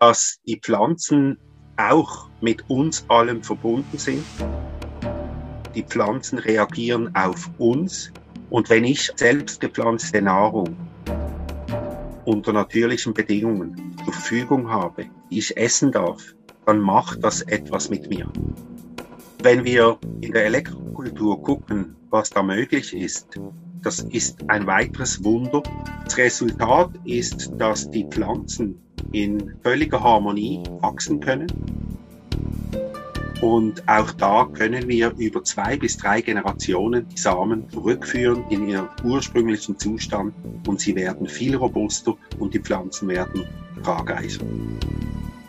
dass die Pflanzen auch mit uns allem verbunden sind. Die Pflanzen reagieren auf uns. Und wenn ich selbst gepflanzte Nahrung unter natürlichen Bedingungen zur Verfügung habe, die ich essen darf, dann macht das etwas mit mir. Wenn wir in der Elektrokultur gucken, was da möglich ist, das ist ein weiteres Wunder. Das Resultat ist, dass die Pflanzen in völliger Harmonie wachsen können. Und auch da können wir über zwei bis drei Generationen die Samen zurückführen in ihren ursprünglichen Zustand und sie werden viel robuster und die Pflanzen werden tragreicher.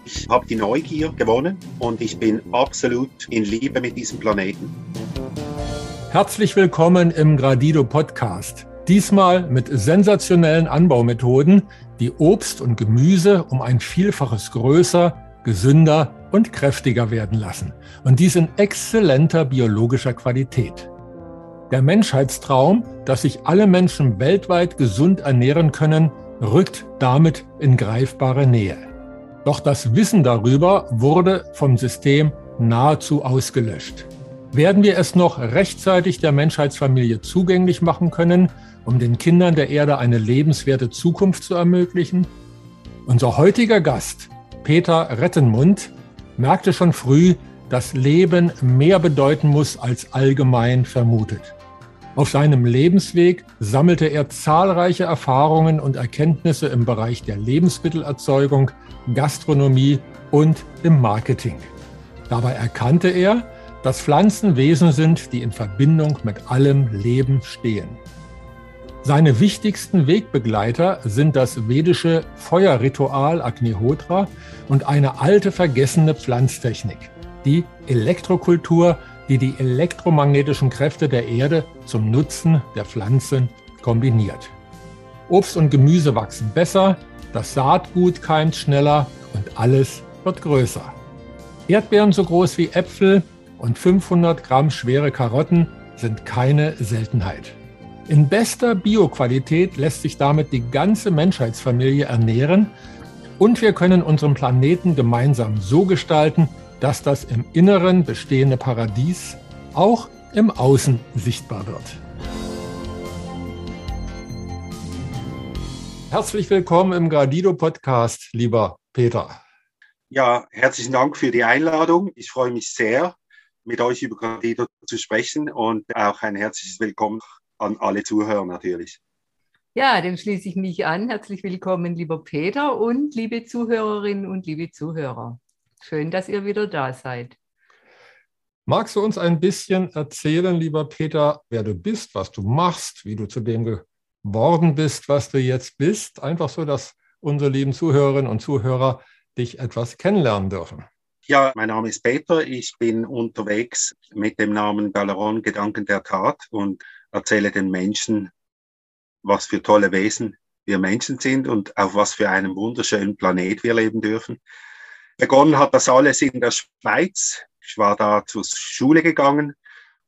Ich habe die Neugier gewonnen und ich bin absolut in Liebe mit diesem Planeten. Herzlich willkommen im Gradido Podcast. Diesmal mit sensationellen Anbaumethoden, die Obst und Gemüse um ein Vielfaches größer, gesünder und kräftiger werden lassen. Und dies in exzellenter biologischer Qualität. Der Menschheitstraum, dass sich alle Menschen weltweit gesund ernähren können, rückt damit in greifbare Nähe. Doch das Wissen darüber wurde vom System nahezu ausgelöscht. Werden wir es noch rechtzeitig der Menschheitsfamilie zugänglich machen können, um den Kindern der Erde eine lebenswerte Zukunft zu ermöglichen? Unser heutiger Gast, Peter Rettenmund, merkte schon früh, dass Leben mehr bedeuten muss als allgemein vermutet. Auf seinem Lebensweg sammelte er zahlreiche Erfahrungen und Erkenntnisse im Bereich der Lebensmittelerzeugung, Gastronomie und im Marketing. Dabei erkannte er, dass Pflanzen Wesen sind, die in Verbindung mit allem Leben stehen. Seine wichtigsten Wegbegleiter sind das vedische Feuerritual Agnihotra und eine alte vergessene Pflanztechnik, die Elektrokultur, die die elektromagnetischen Kräfte der Erde zum Nutzen der Pflanzen kombiniert. Obst und Gemüse wachsen besser, das Saatgut keimt schneller und alles wird größer. Erdbeeren so groß wie Äpfel, und 500 Gramm schwere Karotten sind keine Seltenheit. In bester Bioqualität lässt sich damit die ganze Menschheitsfamilie ernähren und wir können unseren Planeten gemeinsam so gestalten, dass das im Inneren bestehende Paradies auch im Außen sichtbar wird. Herzlich willkommen im Gradido Podcast, lieber Peter. Ja, herzlichen Dank für die Einladung. Ich freue mich sehr, mit euch über Gradido zu sprechen und auch ein herzliches Willkommen an alle Zuhörer natürlich. Ja, dem schließe ich mich an. Herzlich willkommen, lieber Peter und liebe Zuhörerinnen und liebe Zuhörer. Schön, dass ihr wieder da seid. Magst du uns ein bisschen erzählen, lieber Peter, wer du bist, was du machst, wie du zu dem geworden bist, was du jetzt bist? Einfach so, dass unsere lieben Zuhörerinnen und Zuhörer dich etwas kennenlernen dürfen. Ja, mein Name ist Peter. Ich bin unterwegs mit dem Namen Galeron Gedanken der Tat und erzähle den Menschen, was für tolle Wesen wir Menschen sind und auf was für einem wunderschönen Planet wir leben dürfen. Begonnen hat das alles in der Schweiz. Ich war da zur Schule gegangen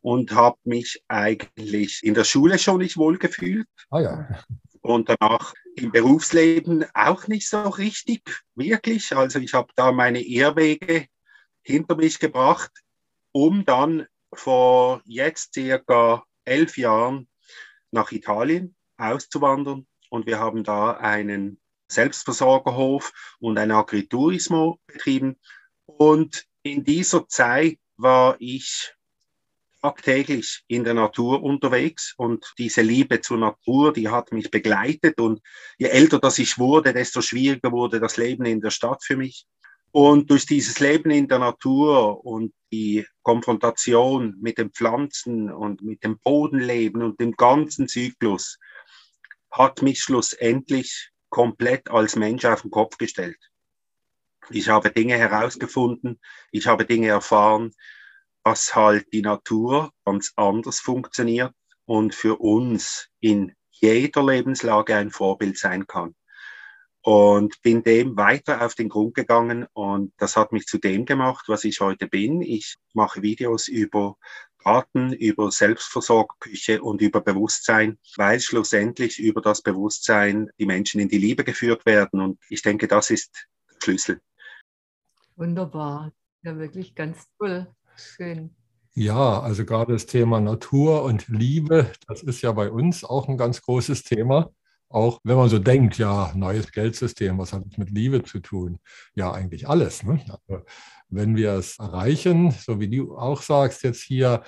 und habe mich eigentlich in der Schule schon nicht wohl gefühlt. Ah ja. Und danach im Berufsleben auch nicht so richtig, wirklich. Also ich habe da meine Irrwege hinter mich gebracht, um dann vor jetzt circa elf Jahren nach Italien auszuwandern. Und wir haben da einen Selbstversorgerhof und ein Agriturismo betrieben. Und in dieser Zeit war ich tagtäglich in der Natur unterwegs und diese Liebe zur Natur, die hat mich begleitet und je älter das ich wurde, desto schwieriger wurde das Leben in der Stadt für mich. Und durch dieses Leben in der Natur und die Konfrontation mit den Pflanzen und mit dem Bodenleben und dem ganzen Zyklus hat mich schlussendlich komplett als Mensch auf den Kopf gestellt. Ich habe Dinge herausgefunden, ich habe Dinge erfahren, dass halt die Natur ganz anders funktioniert und für uns in jeder Lebenslage ein Vorbild sein kann. Und bin dem weiter auf den Grund gegangen und das hat mich zu dem gemacht, was ich heute bin. Ich mache Videos über Garten, über Selbstversorgküche und über Bewusstsein, weil schlussendlich über das Bewusstsein die Menschen in die Liebe geführt werden. Und ich denke, das ist der Schlüssel. Wunderbar. Ja, wirklich ganz toll. Schön. Ja, also gerade das Thema Natur und Liebe, das ist ja bei uns auch ein ganz großes Thema. Auch wenn man so denkt, ja, neues Geldsystem, was hat es mit Liebe zu tun? Ja, eigentlich alles. Ne? Also, wenn wir es erreichen, so wie du auch sagst, jetzt hier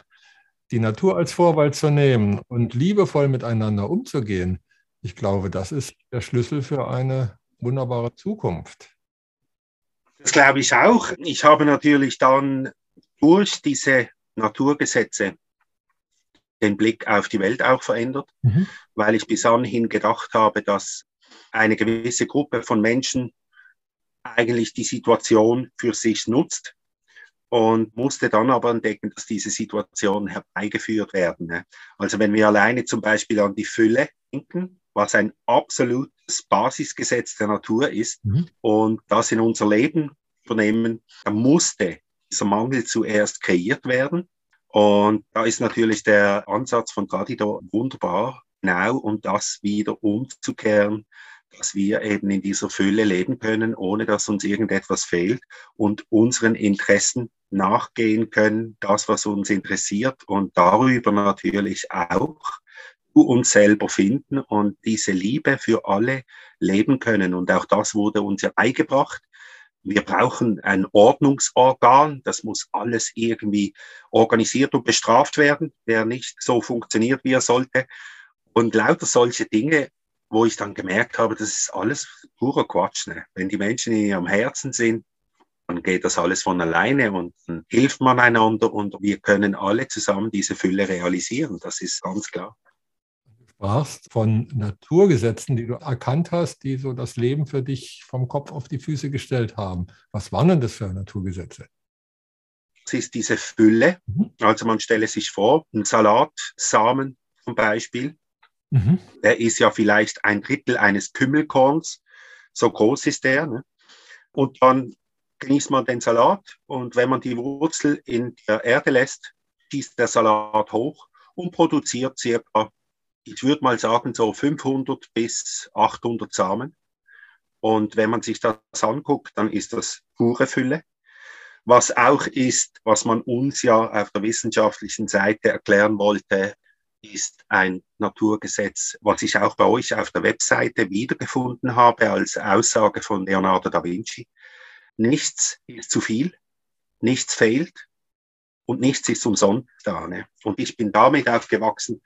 die Natur als Vorwahl zu nehmen und liebevoll miteinander umzugehen, ich glaube, das ist der Schlüssel für eine wunderbare Zukunft. Das glaube ich auch. Ich habe natürlich dann durch diese Naturgesetze den Blick auf die Welt auch verändert, mhm. weil ich bis anhin gedacht habe, dass eine gewisse Gruppe von Menschen eigentlich die Situation für sich nutzt und musste dann aber entdecken, dass diese Situationen herbeigeführt werden. Ne? Also wenn wir alleine zum Beispiel an die Fülle denken, was ein absolutes Basisgesetz der Natur ist mhm. und das in unser Leben übernehmen, dann musste dieser Mangel zuerst kreiert werden. Und da ist natürlich der Ansatz von Tradido wunderbar, genau um das wieder umzukehren, dass wir eben in dieser Fülle leben können, ohne dass uns irgendetwas fehlt und unseren Interessen nachgehen können, das, was uns interessiert und darüber natürlich auch uns selber finden und diese Liebe für alle leben können. Und auch das wurde uns ja beigebracht wir brauchen ein Ordnungsorgan. Das muss alles irgendwie organisiert und bestraft werden, wer nicht so funktioniert, wie er sollte. Und lauter solche Dinge, wo ich dann gemerkt habe, das ist alles purer Quatsch. Ne? Wenn die Menschen in ihrem Herzen sind, dann geht das alles von alleine und hilft man einander und wir können alle zusammen diese Fülle realisieren. Das ist ganz klar sprachst von Naturgesetzen, die du erkannt hast, die so das Leben für dich vom Kopf auf die Füße gestellt haben. Was waren denn das für Naturgesetze? Es ist diese Fülle. Mhm. Also man stelle sich vor, ein Salatsamen zum Beispiel, mhm. der ist ja vielleicht ein Drittel eines Kümmelkorns, so groß ist der. Ne? Und dann genießt man den Salat und wenn man die Wurzel in der Erde lässt, schießt der Salat hoch und produziert circa ich würde mal sagen, so 500 bis 800 Samen. Und wenn man sich das anguckt, dann ist das pure Fülle. Was auch ist, was man uns ja auf der wissenschaftlichen Seite erklären wollte, ist ein Naturgesetz, was ich auch bei euch auf der Webseite wiedergefunden habe als Aussage von Leonardo da Vinci. Nichts ist zu viel, nichts fehlt und nichts ist umsonst da. Ne? Und ich bin damit aufgewachsen,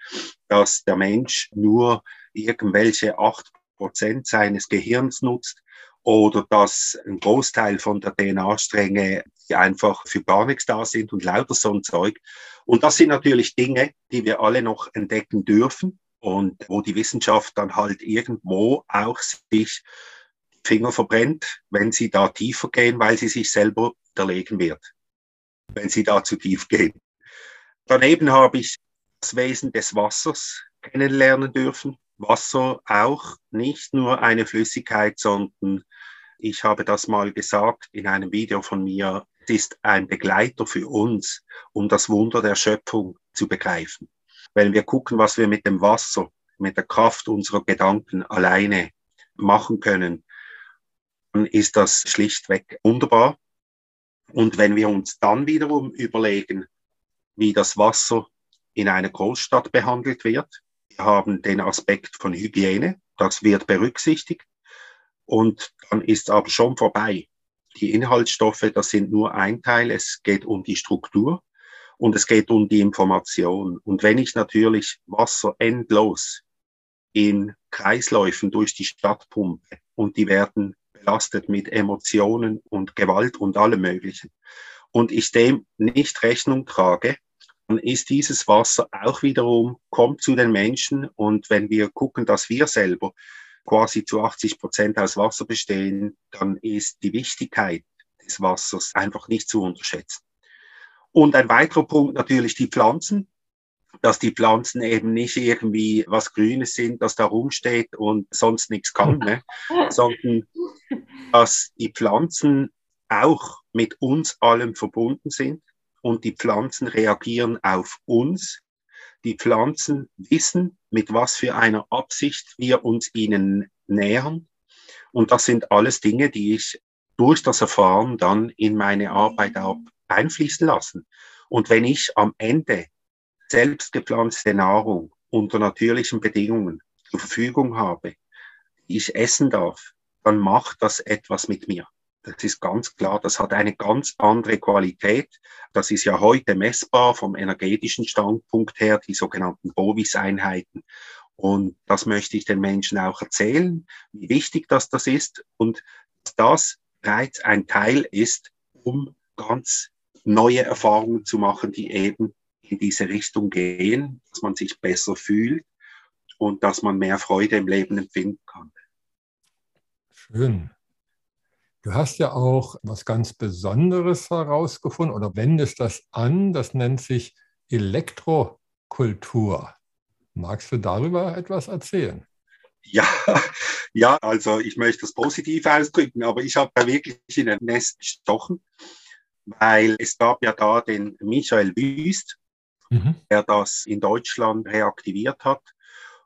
dass der Mensch nur irgendwelche acht Prozent seines Gehirns nutzt oder dass ein Großteil von der DNA-Stränge einfach für gar nichts da sind und lauter so ein Zeug. Und das sind natürlich Dinge, die wir alle noch entdecken dürfen und wo die Wissenschaft dann halt irgendwo auch sich Finger verbrennt, wenn sie da tiefer gehen, weil sie sich selber widerlegen wird wenn sie da zu tief gehen. Daneben habe ich das Wesen des Wassers kennenlernen dürfen. Wasser auch nicht nur eine Flüssigkeit, sondern ich habe das mal gesagt in einem Video von mir, es ist ein Begleiter für uns, um das Wunder der Schöpfung zu begreifen. Wenn wir gucken, was wir mit dem Wasser, mit der Kraft unserer Gedanken alleine machen können, dann ist das schlichtweg wunderbar. Und wenn wir uns dann wiederum überlegen, wie das Wasser in einer Großstadt behandelt wird, wir haben den Aspekt von Hygiene, das wird berücksichtigt. Und dann ist aber schon vorbei. Die Inhaltsstoffe, das sind nur ein Teil. Es geht um die Struktur und es geht um die Information. Und wenn ich natürlich Wasser endlos in Kreisläufen durch die Stadt pumpe und die werden belastet mit Emotionen und Gewalt und allem Möglichen, und ich dem nicht Rechnung trage, dann ist dieses Wasser auch wiederum, kommt zu den Menschen. Und wenn wir gucken, dass wir selber quasi zu 80 Prozent aus Wasser bestehen, dann ist die Wichtigkeit des Wassers einfach nicht zu unterschätzen. Und ein weiterer Punkt natürlich die Pflanzen dass die Pflanzen eben nicht irgendwie was Grünes sind, das da rumsteht und sonst nichts kann, ne? sondern dass die Pflanzen auch mit uns allem verbunden sind und die Pflanzen reagieren auf uns. Die Pflanzen wissen, mit was für einer Absicht wir uns ihnen nähern. Und das sind alles Dinge, die ich durch das Erfahren dann in meine Arbeit auch einfließen lassen. Und wenn ich am Ende selbst gepflanzte Nahrung unter natürlichen Bedingungen zur Verfügung habe, die ich essen darf, dann macht das etwas mit mir. Das ist ganz klar. Das hat eine ganz andere Qualität. Das ist ja heute messbar vom energetischen Standpunkt her, die sogenannten Bovis-Einheiten. Und das möchte ich den Menschen auch erzählen, wie wichtig das, das ist und dass das bereits ein Teil ist, um ganz neue Erfahrungen zu machen, die eben in diese Richtung gehen, dass man sich besser fühlt und dass man mehr Freude im Leben empfinden kann. Schön. Du hast ja auch was ganz Besonderes herausgefunden oder wendest das an, das nennt sich Elektrokultur. Magst du darüber etwas erzählen? Ja, ja, also ich möchte das positiv ausdrücken, aber ich habe da wirklich in ein Nest gestochen, weil es gab ja da den Michael Wüst, mhm. der das in Deutschland reaktiviert hat.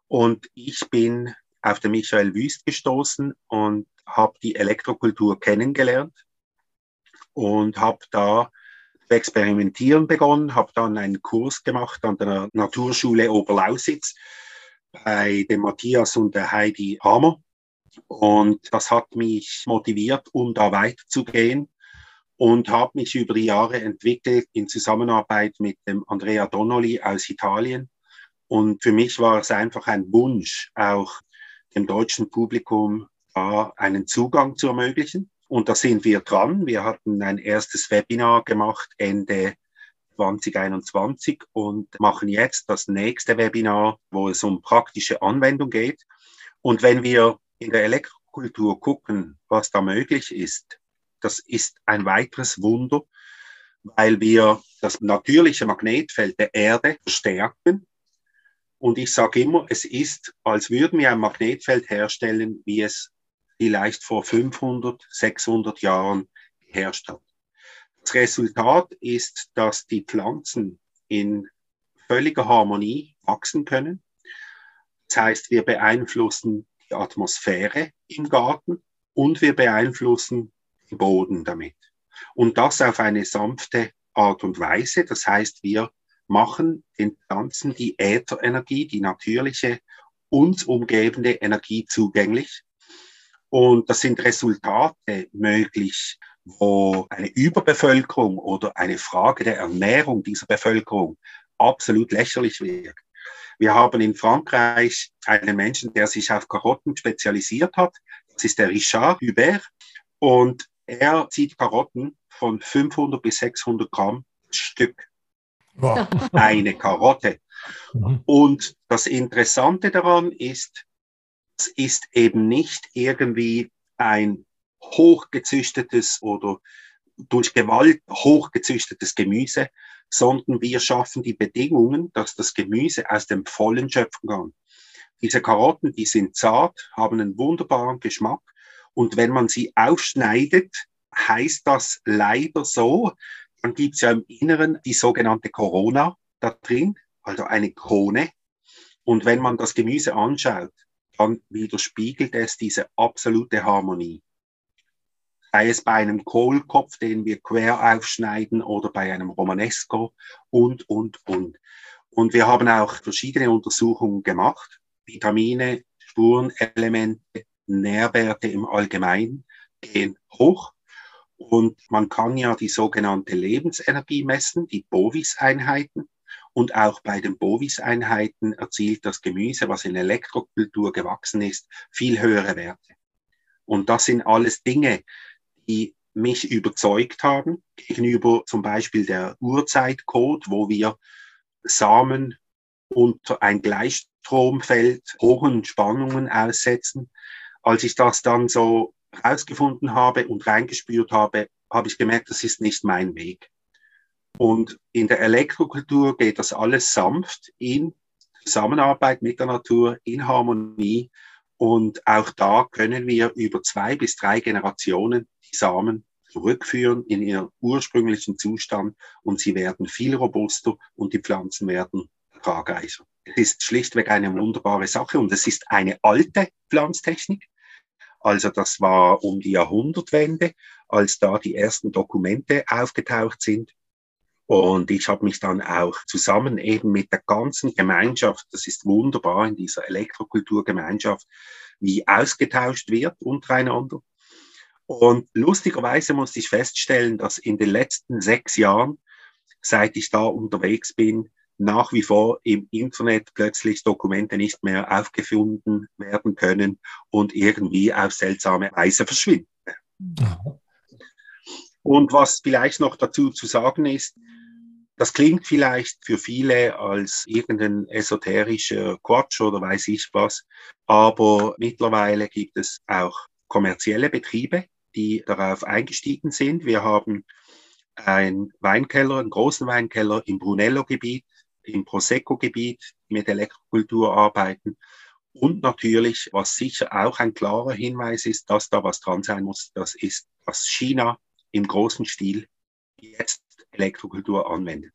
Und ich bin auf den Michael Wüst gestoßen und habe die Elektrokultur kennengelernt und habe da zu experimentieren begonnen, habe dann einen Kurs gemacht an der Naturschule Oberlausitz bei dem Matthias und der Heidi Hammer. Und das hat mich motiviert, um da weiterzugehen und habe mich über die Jahre entwickelt in Zusammenarbeit mit dem Andrea Donnelly aus Italien. Und für mich war es einfach ein Wunsch, auch dem deutschen Publikum da einen Zugang zu ermöglichen. Und da sind wir dran. Wir hatten ein erstes Webinar gemacht Ende 2021 und machen jetzt das nächste Webinar, wo es um praktische Anwendung geht. Und wenn wir in der Elektrokultur gucken, was da möglich ist, das ist ein weiteres Wunder, weil wir das natürliche Magnetfeld der Erde verstärken. Und ich sage immer, es ist, als würden wir ein Magnetfeld herstellen, wie es vielleicht vor 500, 600 Jahren geherrscht hat. Das Resultat ist, dass die Pflanzen in völliger Harmonie wachsen können. Das heißt, wir beeinflussen die Atmosphäre im Garten und wir beeinflussen Boden damit. Und das auf eine sanfte Art und Weise. Das heißt, wir machen den Pflanzen die Ätherenergie, die natürliche, uns umgebende Energie zugänglich. Und das sind Resultate möglich, wo eine Überbevölkerung oder eine Frage der Ernährung dieser Bevölkerung absolut lächerlich wirkt. Wir haben in Frankreich einen Menschen, der sich auf Karotten spezialisiert hat. Das ist der Richard Hubert. Und er zieht Karotten von 500 bis 600 Gramm Stück. Wow. Eine Karotte. Mhm. Und das Interessante daran ist, es ist eben nicht irgendwie ein hochgezüchtetes oder durch Gewalt hochgezüchtetes Gemüse, sondern wir schaffen die Bedingungen, dass das Gemüse aus dem Vollen schöpfen kann. Diese Karotten, die sind zart, haben einen wunderbaren Geschmack und wenn man sie aufschneidet, heißt das leider so, dann gibt es ja im Inneren die sogenannte Corona da drin, also eine Krone. Und wenn man das Gemüse anschaut, dann widerspiegelt es diese absolute Harmonie sei es bei einem Kohlkopf, den wir quer aufschneiden oder bei einem Romanesco und, und, und. Und wir haben auch verschiedene Untersuchungen gemacht. Vitamine, Spurenelemente, Nährwerte im Allgemeinen gehen hoch. Und man kann ja die sogenannte Lebensenergie messen, die Bovis-Einheiten. Und auch bei den Bovis-Einheiten erzielt das Gemüse, was in Elektrokultur gewachsen ist, viel höhere Werte. Und das sind alles Dinge, die mich überzeugt haben gegenüber zum Beispiel der Urzeitcode, wo wir Samen unter ein Gleichstromfeld hohen Spannungen aussetzen. Als ich das dann so herausgefunden habe und reingespürt habe, habe ich gemerkt, das ist nicht mein Weg. Und in der Elektrokultur geht das alles sanft in Zusammenarbeit mit der Natur, in Harmonie. Und auch da können wir über zwei bis drei Generationen die Samen zurückführen in ihren ursprünglichen Zustand und sie werden viel robuster und die Pflanzen werden ertragreicher. Es ist schlichtweg eine wunderbare Sache und es ist eine alte Pflanztechnik. Also das war um die Jahrhundertwende, als da die ersten Dokumente aufgetaucht sind. Und ich habe mich dann auch zusammen eben mit der ganzen Gemeinschaft, das ist wunderbar in dieser Elektrokulturgemeinschaft, wie ausgetauscht wird untereinander. Und lustigerweise musste ich feststellen, dass in den letzten sechs Jahren, seit ich da unterwegs bin, nach wie vor im Internet plötzlich Dokumente nicht mehr aufgefunden werden können und irgendwie auf seltsame Weise verschwinden. Mhm. Und was vielleicht noch dazu zu sagen ist, das klingt vielleicht für viele als irgendein esoterischer Quatsch oder weiß ich was, aber mittlerweile gibt es auch kommerzielle Betriebe, die darauf eingestiegen sind. Wir haben einen Weinkeller, einen großen Weinkeller im Brunello-Gebiet, im Prosecco-Gebiet mit Elektrokultur arbeiten. Und natürlich, was sicher auch ein klarer Hinweis ist, dass da was dran sein muss, das ist, dass China im großen Stil jetzt Elektrokultur anwendet.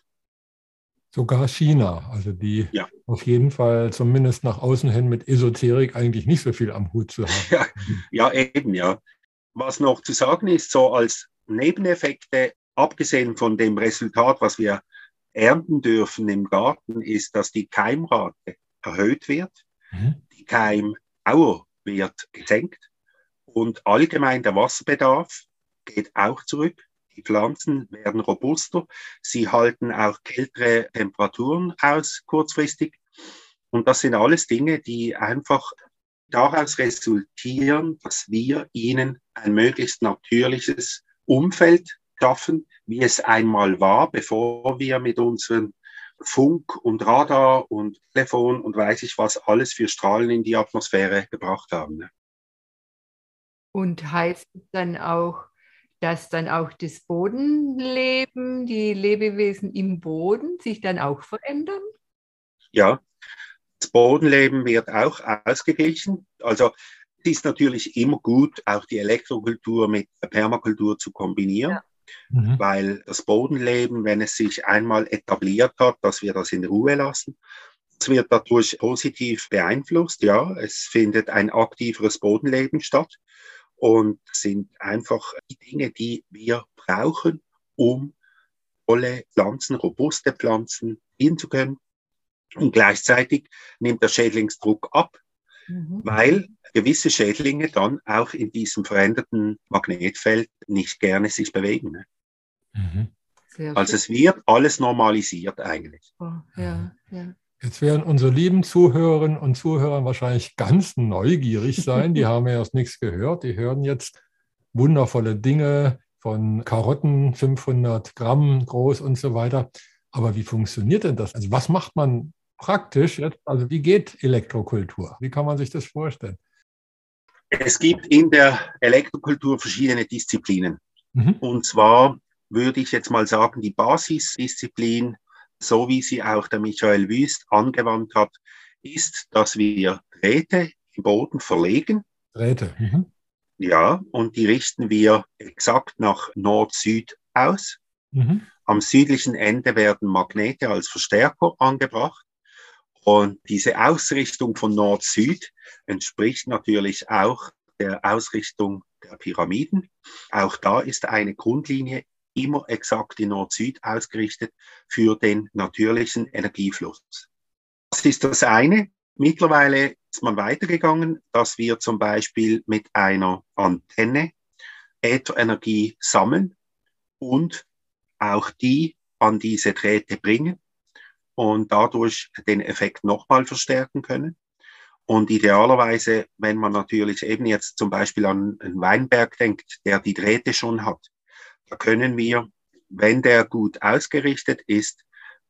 Sogar China, also die ja. auf jeden Fall zumindest nach außen hin mit Esoterik eigentlich nicht so viel am Hut zu haben. Ja, ja eben, ja. Was noch zu sagen ist, so als Nebeneffekte, abgesehen von dem Resultat, was wir ernten dürfen im Garten, ist, dass die Keimrate erhöht wird, mhm. die Keimauer wird gesenkt und allgemein der Wasserbedarf geht auch zurück. Die Pflanzen werden robuster, sie halten auch kältere Temperaturen aus kurzfristig. Und das sind alles Dinge, die einfach daraus resultieren, dass wir ihnen ein möglichst natürliches Umfeld schaffen, wie es einmal war, bevor wir mit unseren Funk und Radar und Telefon und weiß ich was alles für Strahlen in die Atmosphäre gebracht haben. Ne? Und heißt dann auch, dass dann auch das Bodenleben, die Lebewesen im Boden sich dann auch verändern? Ja, das Bodenleben wird auch ausgeglichen. Also es ist natürlich immer gut, auch die Elektrokultur mit der Permakultur zu kombinieren. Ja. Mhm. Weil das Bodenleben, wenn es sich einmal etabliert hat, dass wir das in Ruhe lassen, es wird dadurch positiv beeinflusst. Ja, es findet ein aktiveres Bodenleben statt und sind einfach die Dinge, die wir brauchen, um tolle Pflanzen, robuste Pflanzen hinzukönnen. Und gleichzeitig nimmt der Schädlingsdruck ab, mhm. weil gewisse Schädlinge dann auch in diesem veränderten Magnetfeld nicht gerne sich bewegen. Ne? Mhm. Also es wird alles normalisiert eigentlich. Oh, ja, ja. Jetzt werden unsere lieben Zuhörerinnen und Zuhörer wahrscheinlich ganz neugierig sein. Die haben ja erst nichts gehört. Die hören jetzt wundervolle Dinge von Karotten, 500 Gramm groß und so weiter. Aber wie funktioniert denn das? Also was macht man praktisch jetzt? Also wie geht Elektrokultur? Wie kann man sich das vorstellen? Es gibt in der Elektrokultur verschiedene Disziplinen. Mhm. Und zwar würde ich jetzt mal sagen, die Basisdisziplin so wie sie auch der Michael Wüst angewandt hat, ist, dass wir Drähte im Boden verlegen. Drähte. Mhm. Ja, und die richten wir exakt nach Nord-Süd aus. Mhm. Am südlichen Ende werden Magnete als Verstärker angebracht. Und diese Ausrichtung von Nord-Süd entspricht natürlich auch der Ausrichtung der Pyramiden. Auch da ist eine Grundlinie immer exakt in Nord-Süd ausgerichtet für den natürlichen Energiefluss. Das ist das eine. Mittlerweile ist man weitergegangen, dass wir zum Beispiel mit einer Antenne Ätherenergie sammeln und auch die an diese Drähte bringen und dadurch den Effekt nochmal verstärken können. Und idealerweise, wenn man natürlich eben jetzt zum Beispiel an einen Weinberg denkt, der die Drähte schon hat, da können wir, wenn der gut ausgerichtet ist,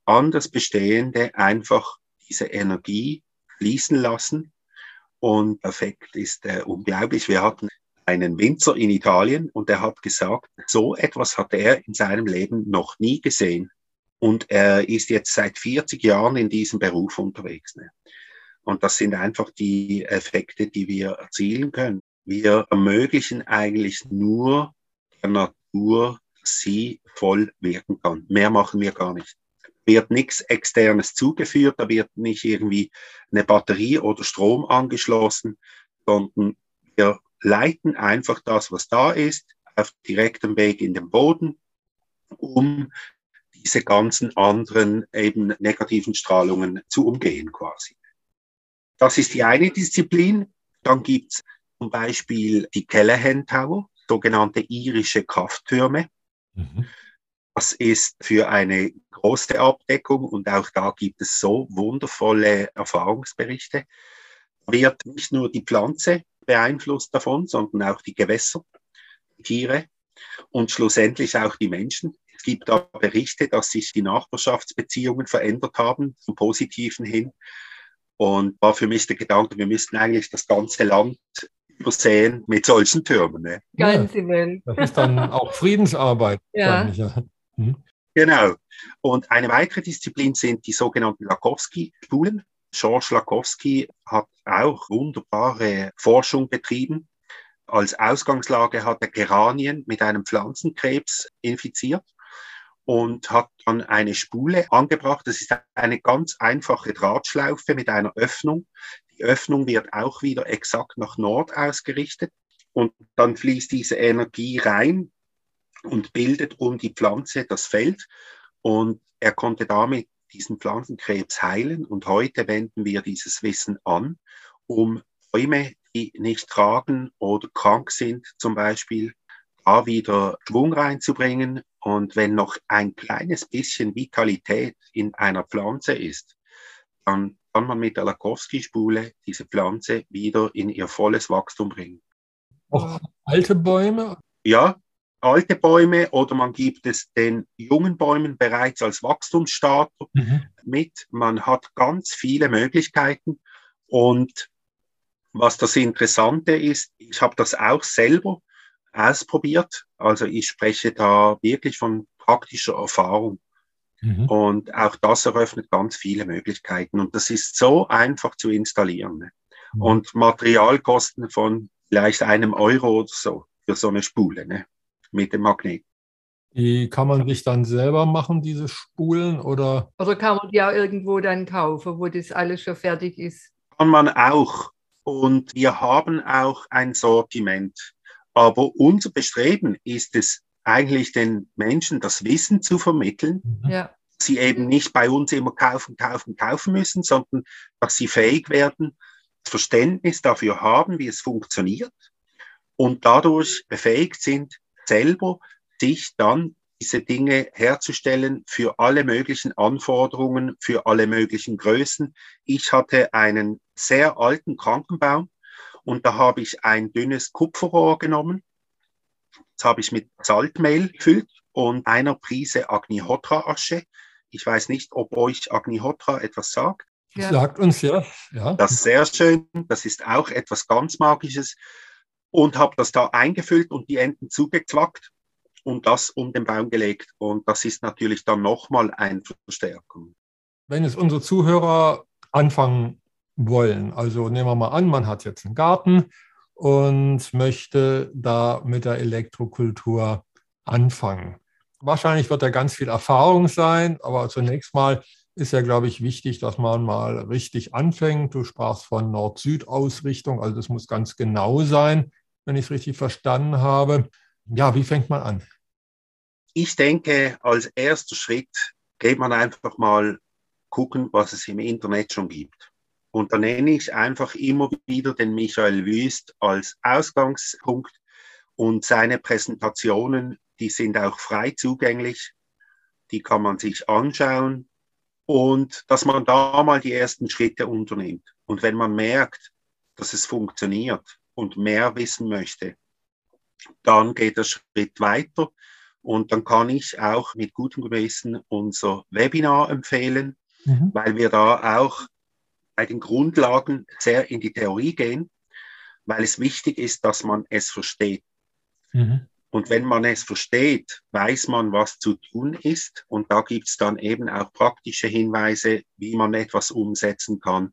an das Bestehende einfach diese Energie fließen lassen. Und der Effekt ist äh, unglaublich. Wir hatten einen Winzer in Italien und er hat gesagt, so etwas hat er in seinem Leben noch nie gesehen. Und er ist jetzt seit 40 Jahren in diesem Beruf unterwegs. Ne? Und das sind einfach die Effekte, die wir erzielen können. Wir ermöglichen eigentlich nur der Natur, dass sie voll wirken kann. Mehr machen wir gar nicht. Wird nichts externes zugeführt, da wird nicht irgendwie eine Batterie oder Strom angeschlossen, sondern wir leiten einfach das, was da ist, auf direktem Weg in den Boden, um diese ganzen anderen eben negativen Strahlungen zu umgehen quasi. Das ist die eine Disziplin. Dann gibt es zum Beispiel die Callahan Tower, sogenannte irische Krafttürme. Mhm. Das ist für eine große Abdeckung und auch da gibt es so wundervolle Erfahrungsberichte. Da wird nicht nur die Pflanze beeinflusst davon, sondern auch die Gewässer, die Tiere und schlussendlich auch die Menschen. Es gibt da Berichte, dass sich die Nachbarschaftsbeziehungen verändert haben, zum Positiven hin. Und war für mich der Gedanke, wir müssten eigentlich das ganze Land übersehen mit solchen Türmen. Ne? Ganz ja, im Das ist dann auch Friedensarbeit. ja. Hm. Genau. Und eine weitere Disziplin sind die sogenannten Lakowski-Spulen. George Lakowski hat auch wunderbare Forschung betrieben. Als Ausgangslage hat er Geranien mit einem Pflanzenkrebs infiziert und hat dann eine Spule angebracht. Das ist eine ganz einfache Drahtschlaufe mit einer Öffnung. Die Öffnung wird auch wieder exakt nach Nord ausgerichtet und dann fließt diese Energie rein und bildet um die Pflanze das Feld und er konnte damit diesen Pflanzenkrebs heilen und heute wenden wir dieses Wissen an, um Bäume, die nicht tragen oder krank sind zum Beispiel, da wieder Schwung reinzubringen. Und wenn noch ein kleines bisschen Vitalität in einer Pflanze ist, dann kann man mit der Lakowski-Spule diese Pflanze wieder in ihr volles Wachstum bringen. Auch alte Bäume? Ja, alte Bäume oder man gibt es den jungen Bäumen bereits als Wachstumsstarter mhm. mit. Man hat ganz viele Möglichkeiten und was das Interessante ist, ich habe das auch selber ausprobiert. Also ich spreche da wirklich von praktischer Erfahrung. Mhm. Und auch das eröffnet ganz viele Möglichkeiten. Und das ist so einfach zu installieren. Ne? Mhm. Und Materialkosten von vielleicht einem Euro oder so für so eine Spule ne? mit dem Magnet. Die kann man sich dann selber machen, diese Spulen, oder? Oder kann man die auch irgendwo dann kaufen, wo das alles schon fertig ist? Kann man auch. Und wir haben auch ein Sortiment. Aber unser Bestreben ist es eigentlich den Menschen das Wissen zu vermitteln, mhm. ja. sie eben nicht bei uns immer kaufen, kaufen, kaufen müssen, sondern dass sie fähig werden, das Verständnis dafür haben, wie es funktioniert und dadurch befähigt sind, selber sich dann diese Dinge herzustellen für alle möglichen Anforderungen, für alle möglichen Größen. Ich hatte einen sehr alten Krankenbaum und da habe ich ein dünnes Kupferrohr genommen. Das habe ich mit Salzmehl gefüllt und einer Prise Agnihotra-Asche. Ich weiß nicht, ob euch Agnihotra etwas sagt. Ja. Sagt uns ja. ja. Das ist sehr schön. Das ist auch etwas ganz Magisches. Und habe das da eingefüllt und die Enden zugezwackt und das um den Baum gelegt. Und das ist natürlich dann nochmal ein Verstärkung. Wenn es unsere Zuhörer anfangen wollen. Also nehmen wir mal an, man hat jetzt einen Garten und möchte da mit der Elektrokultur anfangen. Wahrscheinlich wird da ganz viel Erfahrung sein, aber zunächst mal ist ja, glaube ich, wichtig, dass man mal richtig anfängt. Du sprachst von Nord-Süd-Ausrichtung, also das muss ganz genau sein, wenn ich es richtig verstanden habe. Ja, wie fängt man an? Ich denke, als erster Schritt geht man einfach mal gucken, was es im Internet schon gibt. Und da nenne ich einfach immer wieder den Michael Wüst als Ausgangspunkt und seine Präsentationen, die sind auch frei zugänglich, die kann man sich anschauen und dass man da mal die ersten Schritte unternimmt. Und wenn man merkt, dass es funktioniert und mehr wissen möchte, dann geht der Schritt weiter und dann kann ich auch mit gutem Gewissen unser Webinar empfehlen, mhm. weil wir da auch bei den Grundlagen sehr in die Theorie gehen, weil es wichtig ist, dass man es versteht. Mhm. Und wenn man es versteht, weiß man, was zu tun ist. Und da gibt es dann eben auch praktische Hinweise, wie man etwas umsetzen kann.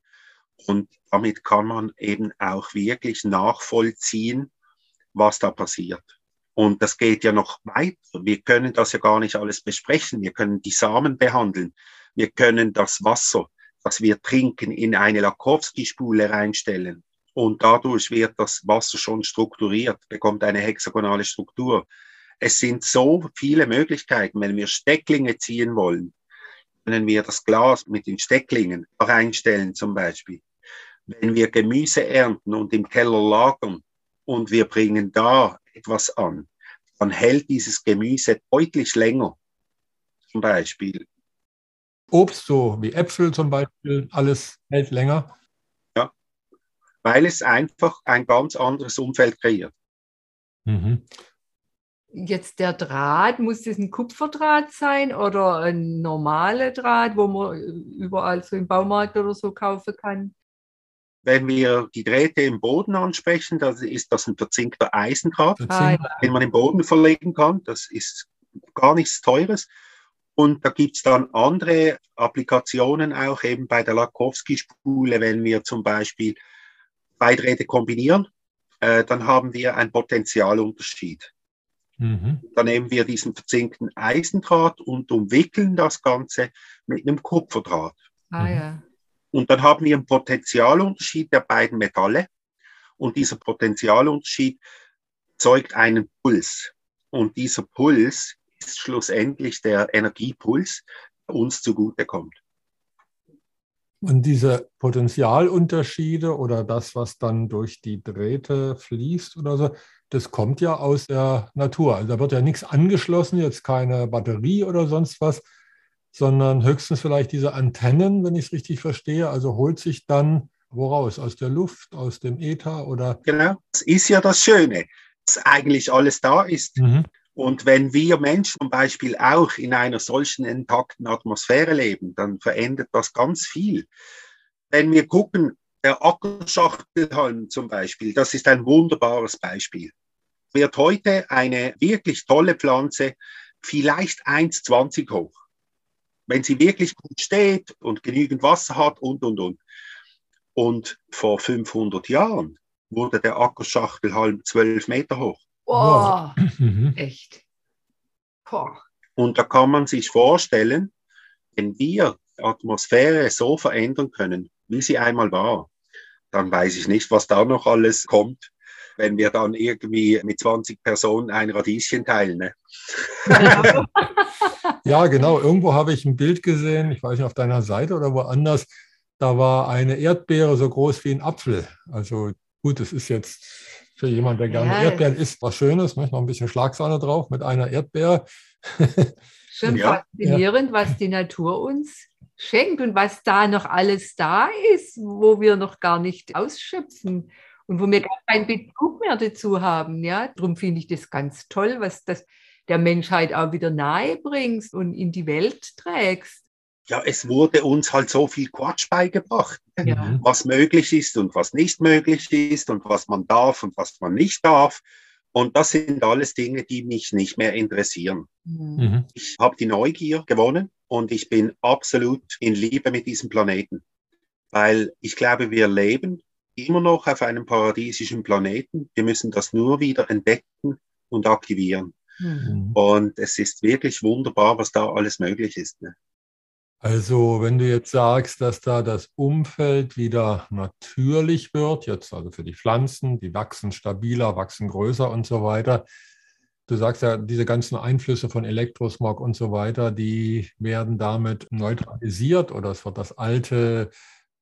Und damit kann man eben auch wirklich nachvollziehen, was da passiert. Und das geht ja noch weiter. Wir können das ja gar nicht alles besprechen. Wir können die Samen behandeln. Wir können das Wasser was wir trinken, in eine Lakowski-Spule reinstellen und dadurch wird das Wasser schon strukturiert, bekommt eine hexagonale Struktur. Es sind so viele Möglichkeiten, wenn wir Stecklinge ziehen wollen, können wir das Glas mit den Stecklingen reinstellen zum Beispiel. Wenn wir Gemüse ernten und im Keller lagern und wir bringen da etwas an, dann hält dieses Gemüse deutlich länger. Zum Beispiel. Obst, so wie Äpfel zum Beispiel, alles hält länger. Ja, weil es einfach ein ganz anderes Umfeld kreiert. Mhm jetzt der Draht, muss das ein Kupferdraht sein oder ein normaler Draht, wo man überall so im Baumarkt oder so kaufen kann? Wenn wir die Drähte im Boden ansprechen, dann ist das ein verzinkter Eisendraht, ah, ja. den man im Boden verlegen kann. Das ist gar nichts Teures. Und da gibt es dann andere Applikationen auch eben bei der Lakowski-Spule, wenn wir zum Beispiel zwei Drähte kombinieren, äh, dann haben wir einen Potentialunterschied. Mhm. Dann nehmen wir diesen verzinkten Eisendraht und umwickeln das Ganze mit einem Kupferdraht. Ah, ja. Und dann haben wir einen Potentialunterschied der beiden Metalle. Und dieser Potentialunterschied zeugt einen Puls. Und dieser Puls schlussendlich der Energiepuls, uns zugutekommt. Und diese Potentialunterschiede oder das, was dann durch die Drähte fließt oder so, das kommt ja aus der Natur. Also da wird ja nichts angeschlossen, jetzt keine Batterie oder sonst was, sondern höchstens vielleicht diese Antennen, wenn ich es richtig verstehe. Also holt sich dann woraus? Aus der Luft, aus dem Äther oder? Genau, das ist ja das Schöne, dass eigentlich alles da ist. Mhm. Und wenn wir Menschen zum Beispiel auch in einer solchen intakten Atmosphäre leben, dann verändert das ganz viel. Wenn wir gucken, der Ackerschachtelhalm zum Beispiel, das ist ein wunderbares Beispiel. Wird heute eine wirklich tolle Pflanze vielleicht 1,20 hoch. Wenn sie wirklich gut steht und genügend Wasser hat und, und, und. Und vor 500 Jahren wurde der Ackerschachtelhalm 12 Meter hoch. Oh, echt. Boah. Und da kann man sich vorstellen, wenn wir die Atmosphäre so verändern können, wie sie einmal war, dann weiß ich nicht, was da noch alles kommt, wenn wir dann irgendwie mit 20 Personen ein Radieschen teilen. Ne? ja, genau. Irgendwo habe ich ein Bild gesehen, ich weiß nicht, auf deiner Seite oder woanders. Da war eine Erdbeere so groß wie ein Apfel. Also gut, es ist jetzt für jemanden, der gerne ja. Erdbeeren isst, was Schönes. Ne? Noch ein bisschen Schlagsahne drauf mit einer Erdbeere. Schon ja. faszinierend, was die Natur uns schenkt und was da noch alles da ist, wo wir noch gar nicht ausschöpfen und wo wir gar keinen Bezug mehr dazu haben. Ja? Darum finde ich das ganz toll, was das der Menschheit auch wieder nahe bringst und in die Welt trägst. Ja, es wurde uns halt so viel Quatsch beigebracht, ja. was möglich ist und was nicht möglich ist und was man darf und was man nicht darf. Und das sind alles Dinge, die mich nicht mehr interessieren. Mhm. Ich habe die Neugier gewonnen und ich bin absolut in Liebe mit diesem Planeten, weil ich glaube, wir leben immer noch auf einem paradiesischen Planeten. Wir müssen das nur wieder entdecken und aktivieren. Mhm. Und es ist wirklich wunderbar, was da alles möglich ist. Ne? Also, wenn du jetzt sagst, dass da das Umfeld wieder natürlich wird, jetzt also für die Pflanzen, die wachsen stabiler, wachsen größer und so weiter, Du sagst ja, diese ganzen Einflüsse von Elektrosmog und so weiter, die werden damit neutralisiert oder es wird das alte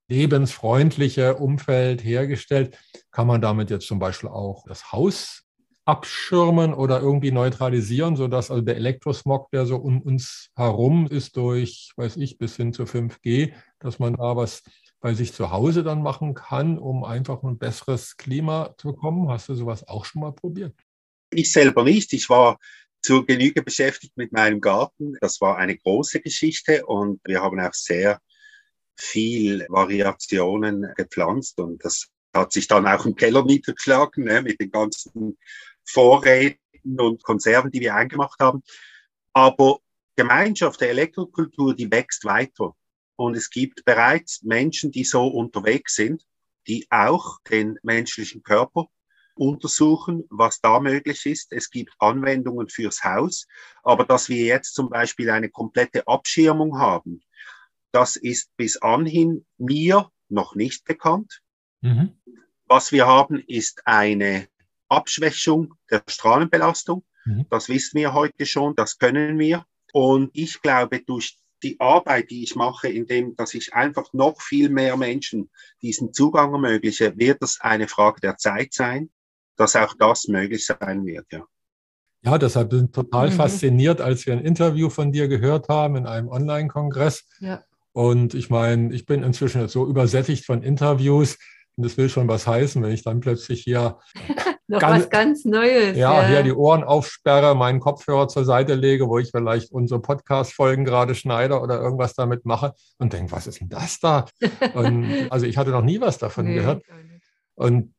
lebensfreundliche Umfeld hergestellt. Kann man damit jetzt zum Beispiel auch das Haus abschirmen oder irgendwie neutralisieren, sodass also der Elektrosmog, der so um uns herum ist, durch, weiß ich, bis hin zu 5G, dass man da was bei sich zu Hause dann machen kann, um einfach ein besseres Klima zu bekommen. Hast du sowas auch schon mal probiert? Ich selber nicht. Ich war zur Genüge beschäftigt mit meinem Garten. Das war eine große Geschichte und wir haben auch sehr viel Variationen gepflanzt und das hat sich dann auch im Keller niedergeschlagen ne, mit den ganzen Vorräten und Konserven, die wir eingemacht haben. Aber Gemeinschaft der Elektrokultur, die wächst weiter. Und es gibt bereits Menschen, die so unterwegs sind, die auch den menschlichen Körper untersuchen, was da möglich ist. Es gibt Anwendungen fürs Haus, aber dass wir jetzt zum Beispiel eine komplette Abschirmung haben, das ist bis anhin mir noch nicht bekannt. Mhm. Was wir haben, ist eine Abschwächung der Strahlenbelastung. Mhm. Das wissen wir heute schon, das können wir. Und ich glaube, durch die Arbeit, die ich mache, indem dass ich einfach noch viel mehr Menschen diesen Zugang ermögliche, wird es eine Frage der Zeit sein, dass auch das möglich sein wird. Ja. Ja, deshalb bin ich total mhm. fasziniert, als wir ein Interview von dir gehört haben in einem Online-Kongress. Ja. Und ich meine, ich bin inzwischen so übersättigt von Interviews. Und das will schon was heißen, wenn ich dann plötzlich hier noch ganz, was ganz Neues. Ja, ja, hier die Ohren aufsperre, meinen Kopfhörer zur Seite lege, wo ich vielleicht unsere Podcast-Folgen gerade schneide oder irgendwas damit mache und denke, was ist denn das da? Und, also ich hatte noch nie was davon nee, gehört. Und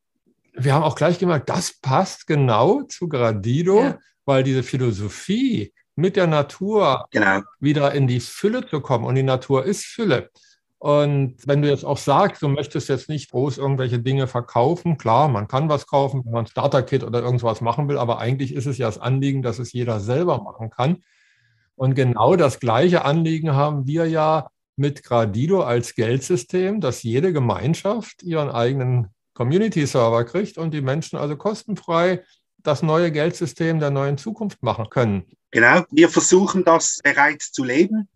wir haben auch gleich gemerkt, das passt genau zu Gradido, ja. weil diese Philosophie mit der Natur genau. wieder in die Fülle zu kommen und die Natur ist Fülle. Und wenn du jetzt auch sagst, du möchtest jetzt nicht groß irgendwelche Dinge verkaufen, klar, man kann was kaufen, wenn man ein Starter-Kit oder irgendwas machen will, aber eigentlich ist es ja das Anliegen, dass es jeder selber machen kann. Und genau das gleiche Anliegen haben wir ja mit Gradido als Geldsystem, dass jede Gemeinschaft ihren eigenen Community-Server kriegt und die Menschen also kostenfrei das neue Geldsystem der neuen Zukunft machen können. Genau, wir versuchen das bereits zu leben.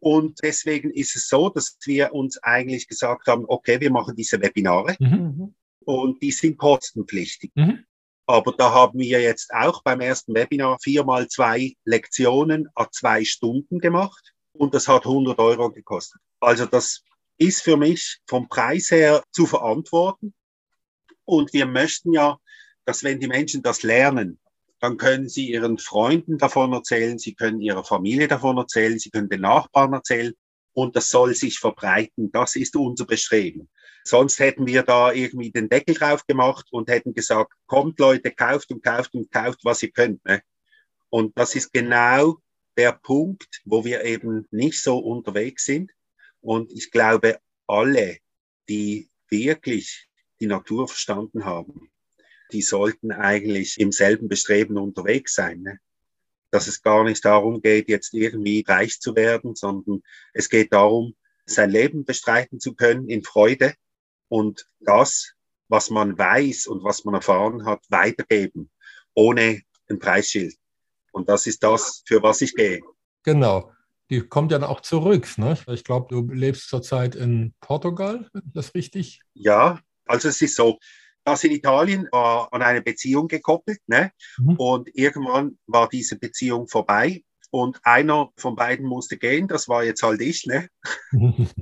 Und deswegen ist es so, dass wir uns eigentlich gesagt haben, okay, wir machen diese Webinare mhm. und die sind kostenpflichtig. Mhm. Aber da haben wir jetzt auch beim ersten Webinar viermal zwei Lektionen a zwei Stunden gemacht und das hat 100 Euro gekostet. Also das ist für mich vom Preis her zu verantworten. Und wir möchten ja, dass wenn die Menschen das lernen, dann können sie ihren Freunden davon erzählen, sie können ihrer Familie davon erzählen, sie können den Nachbarn erzählen und das soll sich verbreiten. Das ist unser Bestreben. Sonst hätten wir da irgendwie den Deckel drauf gemacht und hätten gesagt, kommt Leute, kauft und kauft und kauft, was ihr könnt. Ne? Und das ist genau der Punkt, wo wir eben nicht so unterwegs sind. Und ich glaube, alle, die wirklich die Natur verstanden haben, die sollten eigentlich im selben Bestreben unterwegs sein. Ne? Dass es gar nicht darum geht, jetzt irgendwie reich zu werden, sondern es geht darum, sein Leben bestreiten zu können in Freude und das, was man weiß und was man erfahren hat, weitergeben, ohne ein Preisschild. Und das ist das, für was ich gehe. Genau. Die kommt ja dann auch zurück. Ne? Ich glaube, du lebst zurzeit in Portugal, ist das richtig? Ja, also es ist so, das in Italien war an eine Beziehung gekoppelt. Ne? Mhm. Und irgendwann war diese Beziehung vorbei und einer von beiden musste gehen. Das war jetzt halt ich. Ne?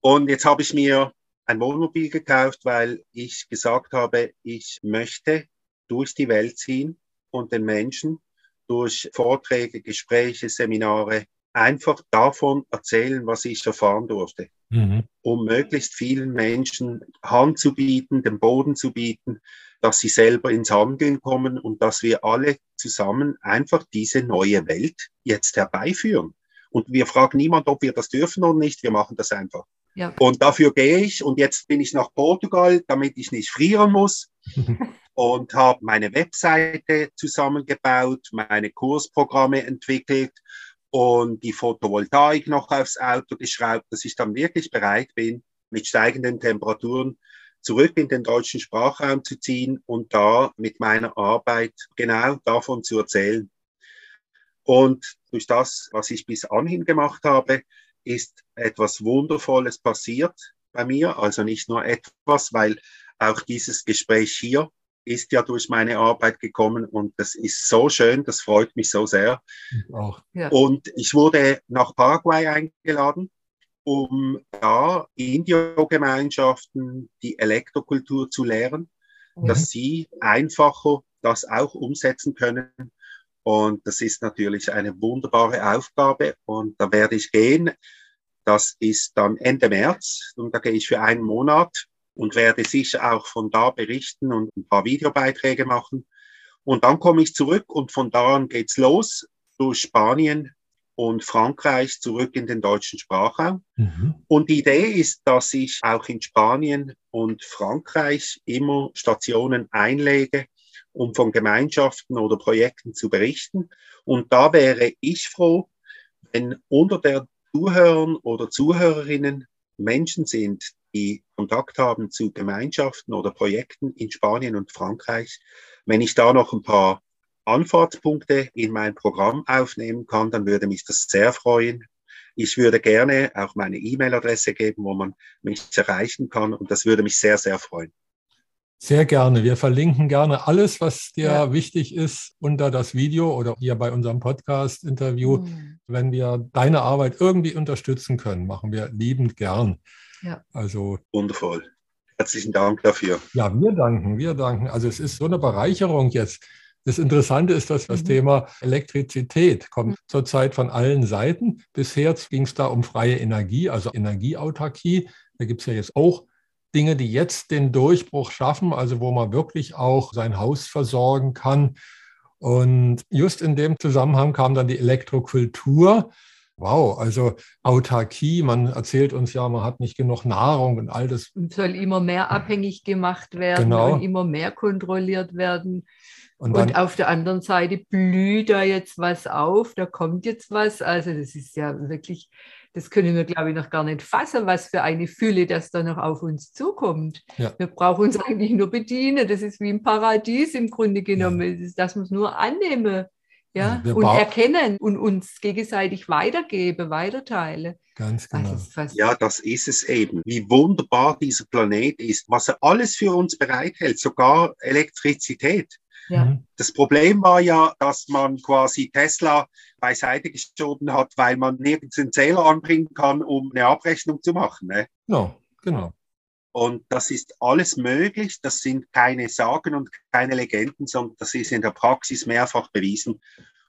und jetzt habe ich mir ein Wohnmobil gekauft, weil ich gesagt habe, ich möchte durch die Welt ziehen und den Menschen durch Vorträge, Gespräche, Seminare einfach davon erzählen, was ich erfahren durfte mhm. um möglichst vielen Menschen Hand zu bieten, den Boden zu bieten, dass sie selber ins Handeln kommen und dass wir alle zusammen einfach diese neue Welt jetzt herbeiführen. Und wir fragen niemand, ob wir das dürfen oder nicht, wir machen das einfach. Ja. Und dafür gehe ich und jetzt bin ich nach Portugal, damit ich nicht frieren muss. und habe meine Webseite zusammengebaut, meine Kursprogramme entwickelt und die Photovoltaik noch aufs Auto geschraubt, dass ich dann wirklich bereit bin, mit steigenden Temperaturen zurück in den deutschen Sprachraum zu ziehen und da mit meiner Arbeit genau davon zu erzählen. Und durch das, was ich bis anhin gemacht habe, ist etwas Wundervolles passiert bei mir. Also nicht nur etwas, weil auch dieses Gespräch hier ist ja durch meine Arbeit gekommen und das ist so schön, das freut mich so sehr. Auch. Ja. Und ich wurde nach Paraguay eingeladen, um da Indio-Gemeinschaften die Elektrokultur zu lehren, mhm. dass sie einfacher das auch umsetzen können. Und das ist natürlich eine wunderbare Aufgabe und da werde ich gehen. Das ist dann Ende März und da gehe ich für einen Monat und werde sicher auch von da berichten und ein paar Videobeiträge machen. Und dann komme ich zurück und von da an geht's los durch Spanien und Frankreich zurück in den deutschen Sprachraum. Mhm. Und die Idee ist, dass ich auch in Spanien und Frankreich immer Stationen einlege, um von Gemeinschaften oder Projekten zu berichten. Und da wäre ich froh, wenn unter der Zuhörern oder Zuhörerinnen Menschen sind, die Kontakt haben zu Gemeinschaften oder Projekten in Spanien und Frankreich. Wenn ich da noch ein paar Anfahrtspunkte in mein Programm aufnehmen kann, dann würde mich das sehr freuen. Ich würde gerne auch meine E-Mail-Adresse geben, wo man mich erreichen kann und das würde mich sehr, sehr freuen. Sehr gerne. Wir verlinken gerne alles, was dir ja. wichtig ist, unter das Video oder hier bei unserem Podcast-Interview. Mhm. Wenn wir deine Arbeit irgendwie unterstützen können, machen wir liebend gern. Ja. Also wundervoll. Herzlichen Dank dafür. Ja, wir danken, wir danken. Also es ist so eine Bereicherung jetzt. Das Interessante ist, dass das mhm. Thema Elektrizität kommt mhm. zurzeit von allen Seiten. Bisher ging es da um freie Energie, also Energieautarkie. Da gibt es ja jetzt auch Dinge, die jetzt den Durchbruch schaffen, also wo man wirklich auch sein Haus versorgen kann. Und just in dem Zusammenhang kam dann die Elektrokultur. Wow, also Autarkie, man erzählt uns ja, man hat nicht genug Nahrung und all das. Und soll immer mehr abhängig gemacht werden genau. und immer mehr kontrolliert werden. Und, dann, und, auf der anderen Seite blüht da jetzt was auf, da kommt jetzt was. Also das ist ja wirklich das können wir, glaube ich, noch gar nicht fassen, was für eine Fülle das da noch auf uns zukommt. Ja. Wir brauchen uns eigentlich nur bedienen. Das ist wie ein Paradies im Grunde genommen. Ja. Das, das muss nur annehmen ja? Also und erkennen und uns gegenseitig weitergeben, weiterteilen. Ganz genau. Das ja, das ist es eben. Wie wunderbar dieser Planet ist, was er alles für uns bereithält, sogar Elektrizität. Ja. Mhm. Das Problem war ja, dass man quasi Tesla beiseite geschoben hat, weil man nirgends einen Zähler anbringen kann, um eine Abrechnung zu machen. Ne? No, genau. Und das ist alles möglich. Das sind keine Sagen und keine Legenden, sondern das ist in der Praxis mehrfach bewiesen.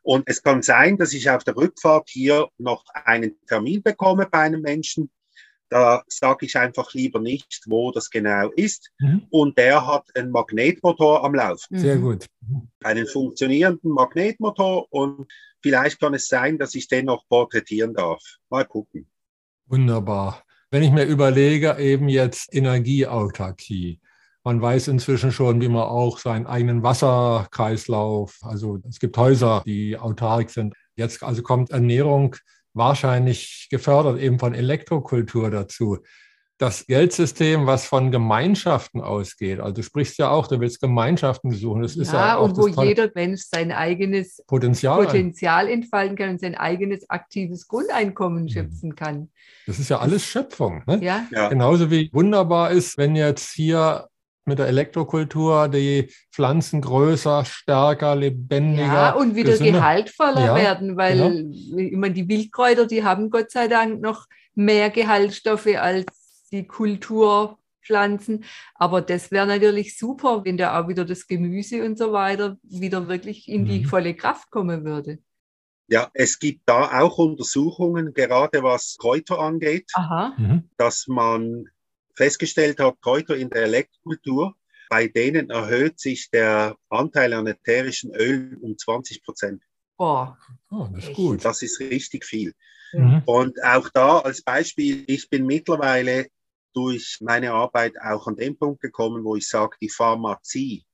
Und es kann sein, dass ich auf der Rückfahrt hier noch einen Termin bekomme bei einem Menschen, da sage ich einfach lieber nicht, wo das genau ist. Mhm. Und der hat einen Magnetmotor am Laufen. Sehr gut. Einen funktionierenden Magnetmotor und vielleicht kann es sein, dass ich den noch porträtieren darf. Mal gucken. Wunderbar. Wenn ich mir überlege, eben jetzt Energieautarkie. Man weiß inzwischen schon, wie man auch seinen eigenen Wasserkreislauf, also es gibt Häuser, die autark sind. Jetzt also kommt Ernährung wahrscheinlich gefördert eben von Elektrokultur dazu. Das Geldsystem, was von Gemeinschaften ausgeht, also du sprichst ja auch, du willst Gemeinschaften besuchen. Das ja, ist ja auch und wo jeder Mensch sein eigenes Potenzial, Potenzial entfalten kann und sein eigenes aktives Grundeinkommen mhm. schöpfen kann. Das ist ja alles Schöpfung. Ne? Ja. ja. Genauso wie wunderbar ist, wenn jetzt hier mit der Elektrokultur die Pflanzen größer, stärker, lebendiger. Ja, und wieder gesünder. gehaltvoller ja, werden, weil genau. ich meine, die Wildkräuter, die haben Gott sei Dank noch mehr Gehaltstoffe als die Kulturpflanzen. Aber das wäre natürlich super, wenn da auch wieder das Gemüse und so weiter wieder wirklich in die mhm. volle Kraft kommen würde. Ja, es gibt da auch Untersuchungen, gerade was Kräuter angeht, mhm. dass man festgestellt hat, heute in der Elektrokultur, bei denen erhöht sich der Anteil an ätherischen Ölen um 20 Prozent. Oh, oh, das ist gut. Das ist richtig viel. Mhm. Und auch da als Beispiel, ich bin mittlerweile durch meine Arbeit auch an den Punkt gekommen, wo ich sage, die Pharmazie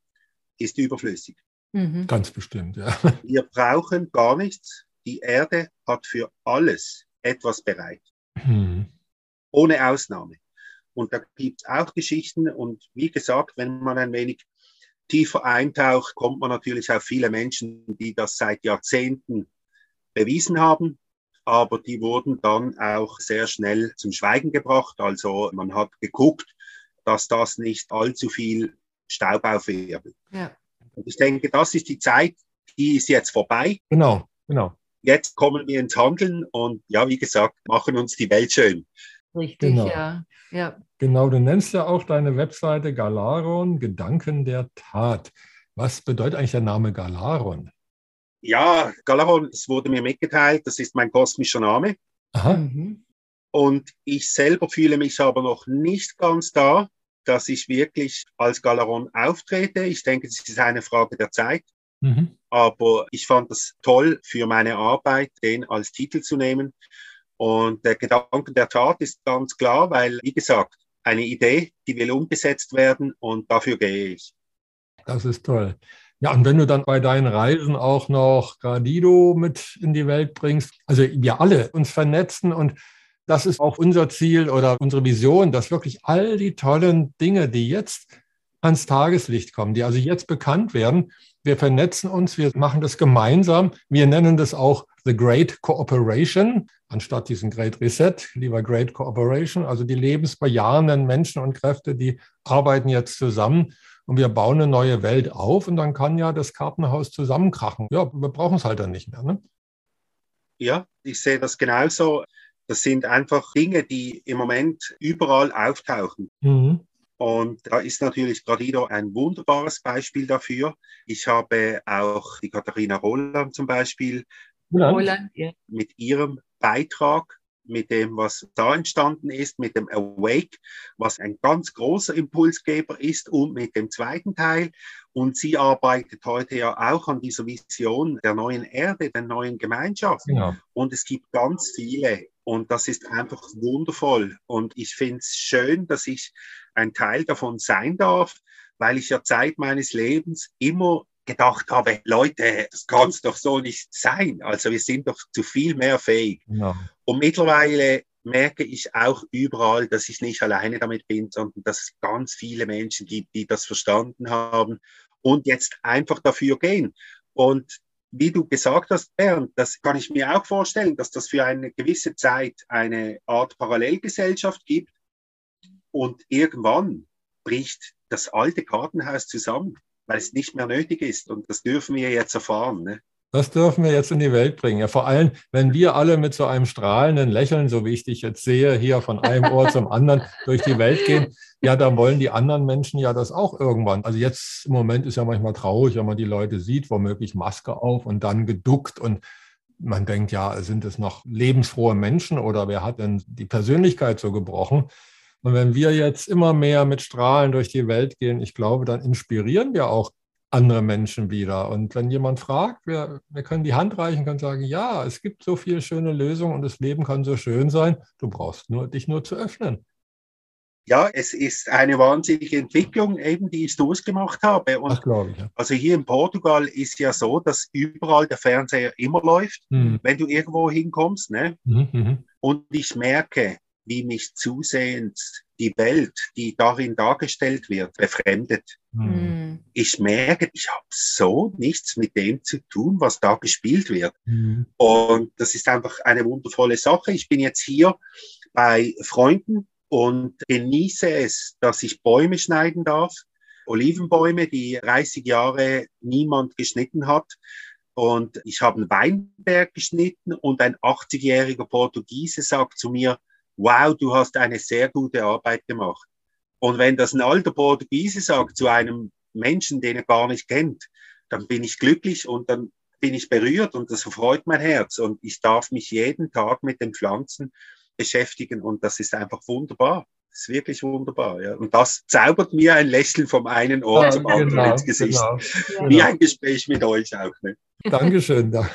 ist überflüssig. Mhm. Ganz bestimmt, ja. Wir brauchen gar nichts. Die Erde hat für alles etwas bereit. Mhm. Ohne Ausnahme. Und da gibt es auch Geschichten. Und wie gesagt, wenn man ein wenig tiefer eintaucht, kommt man natürlich auf viele Menschen, die das seit Jahrzehnten bewiesen haben. Aber die wurden dann auch sehr schnell zum Schweigen gebracht. Also man hat geguckt, dass das nicht allzu viel Staub aufwirbelt. Ja. Und ich denke, das ist die Zeit, die ist jetzt vorbei. Genau, genau. Jetzt kommen wir ins Handeln und ja, wie gesagt, machen uns die Welt schön. Richtig, genau. ja. ja. Genau, du nennst ja auch deine Webseite Galaron, Gedanken der Tat. Was bedeutet eigentlich der Name Galaron? Ja, Galaron, es wurde mir mitgeteilt, das ist mein kosmischer Name. Aha. Mhm. Und ich selber fühle mich aber noch nicht ganz da, dass ich wirklich als Galaron auftrete. Ich denke, es ist eine Frage der Zeit. Mhm. Aber ich fand es toll für meine Arbeit, den als Titel zu nehmen. Und der Gedanke der Tat ist ganz klar, weil, wie gesagt, eine Idee, die will umgesetzt werden und dafür gehe ich. Das ist toll. Ja, und wenn du dann bei deinen Reisen auch noch Gradido mit in die Welt bringst, also wir alle uns vernetzen und das ist auch unser Ziel oder unsere Vision, dass wirklich all die tollen Dinge, die jetzt ans Tageslicht kommen, die also jetzt bekannt werden, wir vernetzen uns, wir machen das gemeinsam. Wir nennen das auch The Great Cooperation, anstatt diesen Great Reset, lieber Great Cooperation. Also die lebensbejahenden Menschen und Kräfte, die arbeiten jetzt zusammen und wir bauen eine neue Welt auf und dann kann ja das Kartenhaus zusammenkrachen. Ja, wir brauchen es halt dann nicht mehr. Ne? Ja, ich sehe das genauso. Das sind einfach Dinge, die im Moment überall auftauchen. Mhm. Und da ist natürlich Gradido ein wunderbares Beispiel dafür. Ich habe auch die Katharina Roland zum Beispiel Roland, ja. mit ihrem Beitrag mit dem, was da entstanden ist, mit dem Awake, was ein ganz großer Impulsgeber ist und mit dem zweiten Teil. Und sie arbeitet heute ja auch an dieser Vision der neuen Erde, der neuen Gemeinschaft. Ja. Und es gibt ganz viele. Und das ist einfach wundervoll. Und ich finde es schön, dass ich ein Teil davon sein darf, weil ich ja Zeit meines Lebens immer gedacht habe, Leute, das kann es doch so nicht sein. Also wir sind doch zu viel mehr fähig. Ja. Und mittlerweile merke ich auch überall, dass ich nicht alleine damit bin, sondern dass es ganz viele Menschen gibt, die das verstanden haben und jetzt einfach dafür gehen. Und wie du gesagt hast, Bernd, das kann ich mir auch vorstellen, dass das für eine gewisse Zeit eine Art Parallelgesellschaft gibt und irgendwann bricht das alte Kartenhaus zusammen weil es nicht mehr nötig ist. Und das dürfen wir jetzt erfahren. Ne? Das dürfen wir jetzt in die Welt bringen. Ja, vor allem, wenn wir alle mit so einem strahlenden Lächeln, so wie ich dich jetzt sehe, hier von einem Ohr zum anderen durch die Welt gehen, ja, dann wollen die anderen Menschen ja das auch irgendwann. Also jetzt im Moment ist ja manchmal traurig, wenn man die Leute sieht, womöglich Maske auf und dann geduckt und man denkt, ja, sind es noch lebensfrohe Menschen oder wer hat denn die Persönlichkeit so gebrochen? Und wenn wir jetzt immer mehr mit Strahlen durch die Welt gehen, ich glaube, dann inspirieren wir auch andere Menschen wieder. Und wenn jemand fragt, wir, wir können die Hand reichen, können sagen, ja, es gibt so viele schöne Lösungen und das Leben kann so schön sein. Du brauchst nur, dich nur zu öffnen. Ja, es ist eine wahnsinnige Entwicklung, eben die ich durchgemacht habe. Und das ich, ja. Also hier in Portugal ist ja so, dass überall der Fernseher immer läuft, mhm. wenn du irgendwo hinkommst. Ne? Mhm, mhm. und ich merke, wie mich zusehends die Welt, die darin dargestellt wird, befremdet. Mhm. Ich merke, ich habe so nichts mit dem zu tun, was da gespielt wird. Mhm. Und das ist einfach eine wundervolle Sache. Ich bin jetzt hier bei Freunden und genieße es, dass ich Bäume schneiden darf. Olivenbäume, die 30 Jahre niemand geschnitten hat. Und ich habe einen Weinberg geschnitten und ein 80-jähriger Portugiese sagt zu mir, wow, du hast eine sehr gute Arbeit gemacht. Und wenn das ein alter Portugiese sagt zu einem Menschen, den er gar nicht kennt, dann bin ich glücklich und dann bin ich berührt und das erfreut mein Herz und ich darf mich jeden Tag mit den Pflanzen beschäftigen und das ist einfach wunderbar. Das ist wirklich wunderbar. Ja. Und das zaubert mir ein Lächeln vom einen Ohr ja, zum anderen genau, ins Gesicht. Genau, Wie ein Gespräch mit euch auch. Ne? Dankeschön. Ja.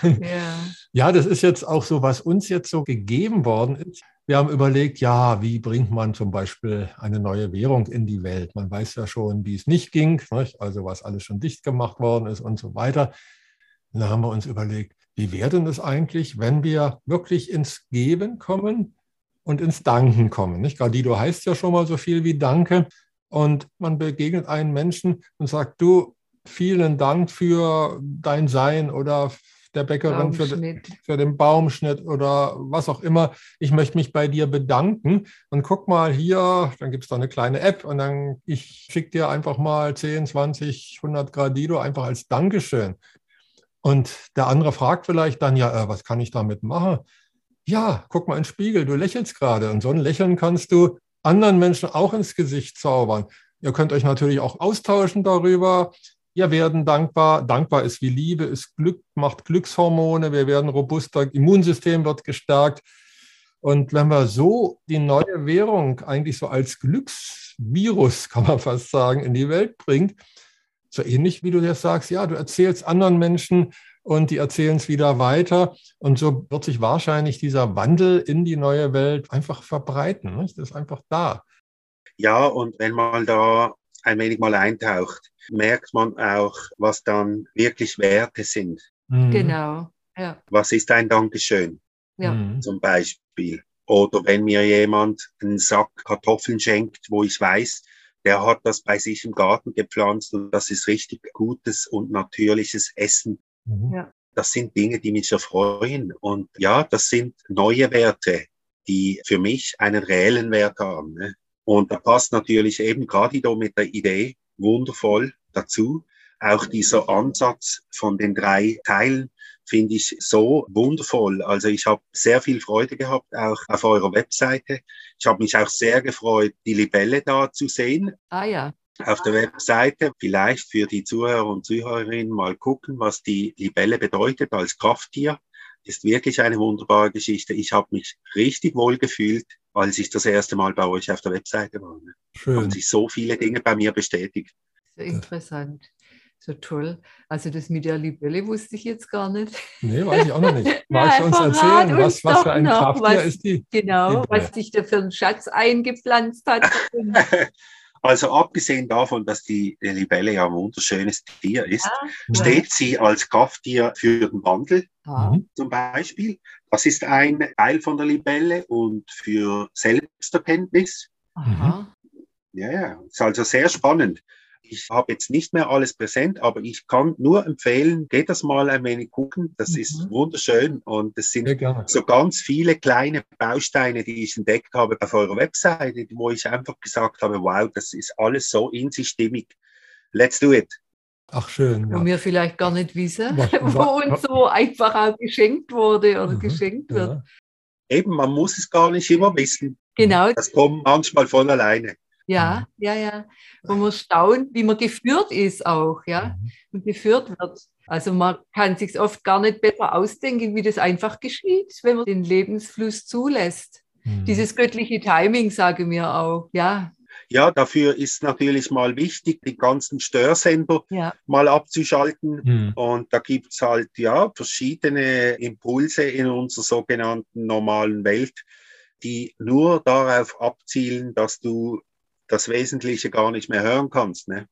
Ja, das ist jetzt auch so, was uns jetzt so gegeben worden ist. Wir haben überlegt, ja, wie bringt man zum Beispiel eine neue Währung in die Welt? Man weiß ja schon, wie es nicht ging, nicht? also was alles schon dicht gemacht worden ist und so weiter. Da haben wir uns überlegt, wie wäre denn es eigentlich, wenn wir wirklich ins Geben kommen und ins Danken kommen? Nicht? Gradido heißt ja schon mal so viel wie Danke. Und man begegnet einen Menschen und sagt, du, vielen Dank für dein Sein oder der Bäckerin für, für, den Baumschnitt oder was auch immer. Ich möchte mich bei dir bedanken und guck mal hier, dann gibt es da eine kleine App und dann ich schicke dir einfach mal 10, 20, 100 Gradido einfach als Dankeschön. Und der andere fragt vielleicht dann, ja, äh, was kann ich damit machen? Ja, guck mal in den Spiegel, du lächelst gerade und so ein Lächeln kannst du anderen Menschen auch ins Gesicht zaubern. Ihr könnt euch natürlich auch austauschen darüber. Wir werden dankbar. Dankbar ist wie Liebe, ist Glück, macht Glückshormone. Wir werden robuster. Immunsystem wird gestärkt. Und wenn wir so die neue Währung eigentlich so als Glücksvirus, kann man fast sagen, in die Welt bringt, so ähnlich wie du jetzt sagst, ja, du erzählst anderen Menschen und die erzählen es wieder weiter. Und so wird sich wahrscheinlich dieser Wandel in die neue Welt einfach verbreiten. Das ist einfach da. Ja, und wenn man da ein wenig mal eintaucht, merkt man auch, was dann wirklich Werte sind. Mhm. Genau. Ja. Was ist ein Dankeschön? Ja. Mhm. Zum Beispiel. Oder wenn mir jemand einen Sack Kartoffeln schenkt, wo ich weiß, der hat das bei sich im Garten gepflanzt und das ist richtig gutes und natürliches Essen. Mhm. Ja. Das sind Dinge, die mich erfreuen. Und ja, das sind neue Werte, die für mich einen reellen Wert haben. Ne? Und da passt natürlich eben gerade mit der Idee wundervoll dazu. Auch dieser Ansatz von den drei Teilen finde ich so wundervoll. Also ich habe sehr viel Freude gehabt, auch auf eurer Webseite. Ich habe mich auch sehr gefreut, die Libelle da zu sehen. Ah ja. Auf der Webseite vielleicht für die Zuhörer und Zuhörerinnen mal gucken, was die Libelle bedeutet als Krafttier. Ist wirklich eine wunderbare Geschichte. Ich habe mich richtig wohl gefühlt, als ich das erste Mal bei euch auf der Webseite war. Schön. Haben sich so viele Dinge bei mir bestätigt. Sehr interessant. So toll. Also das mit der Libelle wusste ich jetzt gar nicht. Nee, weiß ich auch noch nicht. Magst du uns erzählen, uns was, was für ein Krafttier ist die? Genau, Libelle. was sich da für einen Schatz eingepflanzt hat. Also abgesehen davon, dass die Libelle ja ein wunderschönes Tier ist, ja. steht sie als Krafttier für den Wandel ja. zum Beispiel. Das ist ein Teil von der Libelle und für Selbsterkenntnis. Aha. Ja, ja, ist also sehr spannend. Ich habe jetzt nicht mehr alles präsent, aber ich kann nur empfehlen, geht das mal ein wenig gucken. Das mhm. ist wunderschön und es sind so ganz viele kleine Bausteine, die ich entdeckt habe auf eurer Webseite, wo ich einfach gesagt habe, wow, das ist alles so in sich stimmig. Let's do it. Ach schön. Ja. Wo wir vielleicht gar nicht wissen, was, wo uns so einfach auch geschenkt wurde oder mhm, geschenkt wird. Ja. Eben, man muss es gar nicht immer wissen. Genau. Das kommt manchmal von alleine. Ja, mhm. ja, ja. Wo man staunt, wie man geführt ist auch, ja, mhm. und geführt wird. Also man kann sich oft gar nicht besser ausdenken, wie das einfach geschieht, wenn man den Lebensfluss zulässt. Mhm. Dieses göttliche Timing, sage mir auch, ja. Ja, dafür ist natürlich mal wichtig, die ganzen Störsender ja. mal abzuschalten. Mhm. Und da gibt es halt ja verschiedene Impulse in unserer sogenannten normalen Welt, die nur darauf abzielen, dass du das Wesentliche gar nicht mehr hören kannst. Ne?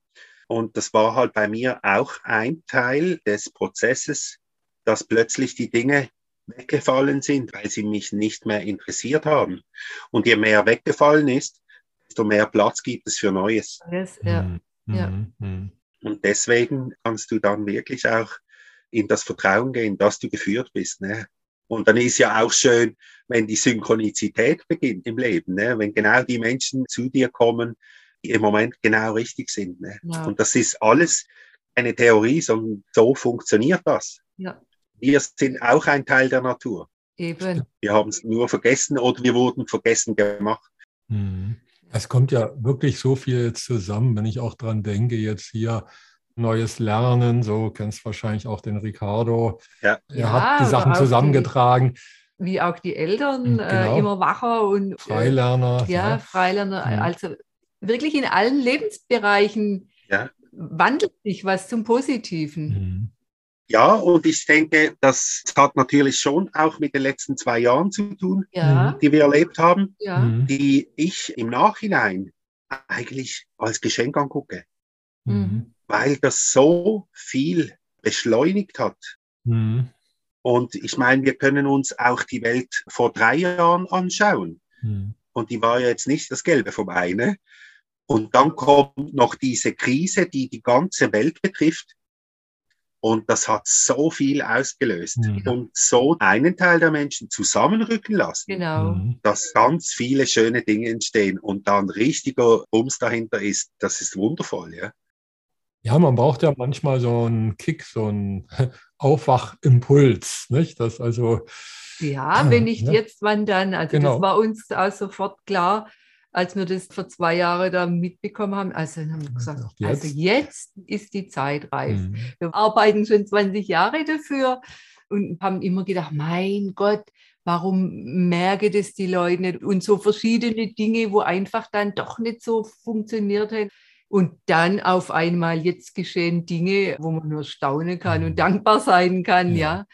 Und das war halt bei mir auch ein Teil des Prozesses, dass plötzlich die Dinge weggefallen sind, weil sie mich nicht mehr interessiert haben. Und je mehr weggefallen ist, desto mehr Platz gibt es für Neues. Yes, ja. Mhm. Ja. Mhm. Und deswegen kannst du dann wirklich auch in das Vertrauen gehen, dass du geführt bist. Ne? Und dann ist ja auch schön, wenn die Synchronizität beginnt im Leben, ne? wenn genau die Menschen zu dir kommen, die im Moment genau richtig sind. Ne? Ja. Und das ist alles eine Theorie, sondern so funktioniert das. Ja. Wir sind auch ein Teil der Natur. Eben. Wir haben es nur vergessen oder wir wurden vergessen gemacht. Mhm. Es kommt ja wirklich so viel zusammen, wenn ich auch dran denke, jetzt hier neues Lernen, so kennst wahrscheinlich auch den Ricardo. Ja. Er ja, hat die Sachen zusammengetragen. Die, wie auch die Eltern hm, äh, genau. äh, immer wacher und äh, Freilerner. Äh, ja, ja, Freilerner. Ja. Also wirklich in allen Lebensbereichen wandelt sich was zum Positiven. Mhm. Ja, und ich denke, das hat natürlich schon auch mit den letzten zwei Jahren zu tun, ja. die wir erlebt haben, ja. Mhm. die ich im Nachhinein eigentlich als Geschenk angucke. Mhm weil das so viel beschleunigt hat. Mhm. Und ich meine, wir können uns auch die Welt vor drei Jahren anschauen. Mhm. Und die war ja jetzt nicht das Gelbe vom Ei. Ne? Und dann kommt noch diese Krise, die die ganze Welt betrifft. Und das hat so viel ausgelöst mhm. und so einen Teil der Menschen zusammenrücken lassen, genau. Mhm. dass ganz viele schöne Dinge entstehen und dann richtiger Bums dahinter ist. Das ist wundervoll, ja. Ja, man braucht ja manchmal so einen Kick, so einen Aufwachimpuls, nicht? Das also. Ja, wenn nicht ne? jetzt, wann dann? Also genau. das war uns auch sofort klar, als wir das vor zwei Jahren da mitbekommen haben. Also haben wir gesagt, jetzt. also jetzt ist die Zeit reif. Mhm. Wir arbeiten schon 20 Jahre dafür und haben immer gedacht, mein Gott, warum merke das die Leute nicht? Und so verschiedene Dinge, wo einfach dann doch nicht so funktioniert haben. Und dann auf einmal jetzt geschehen Dinge, wo man nur staunen kann und dankbar sein kann, ja. ja.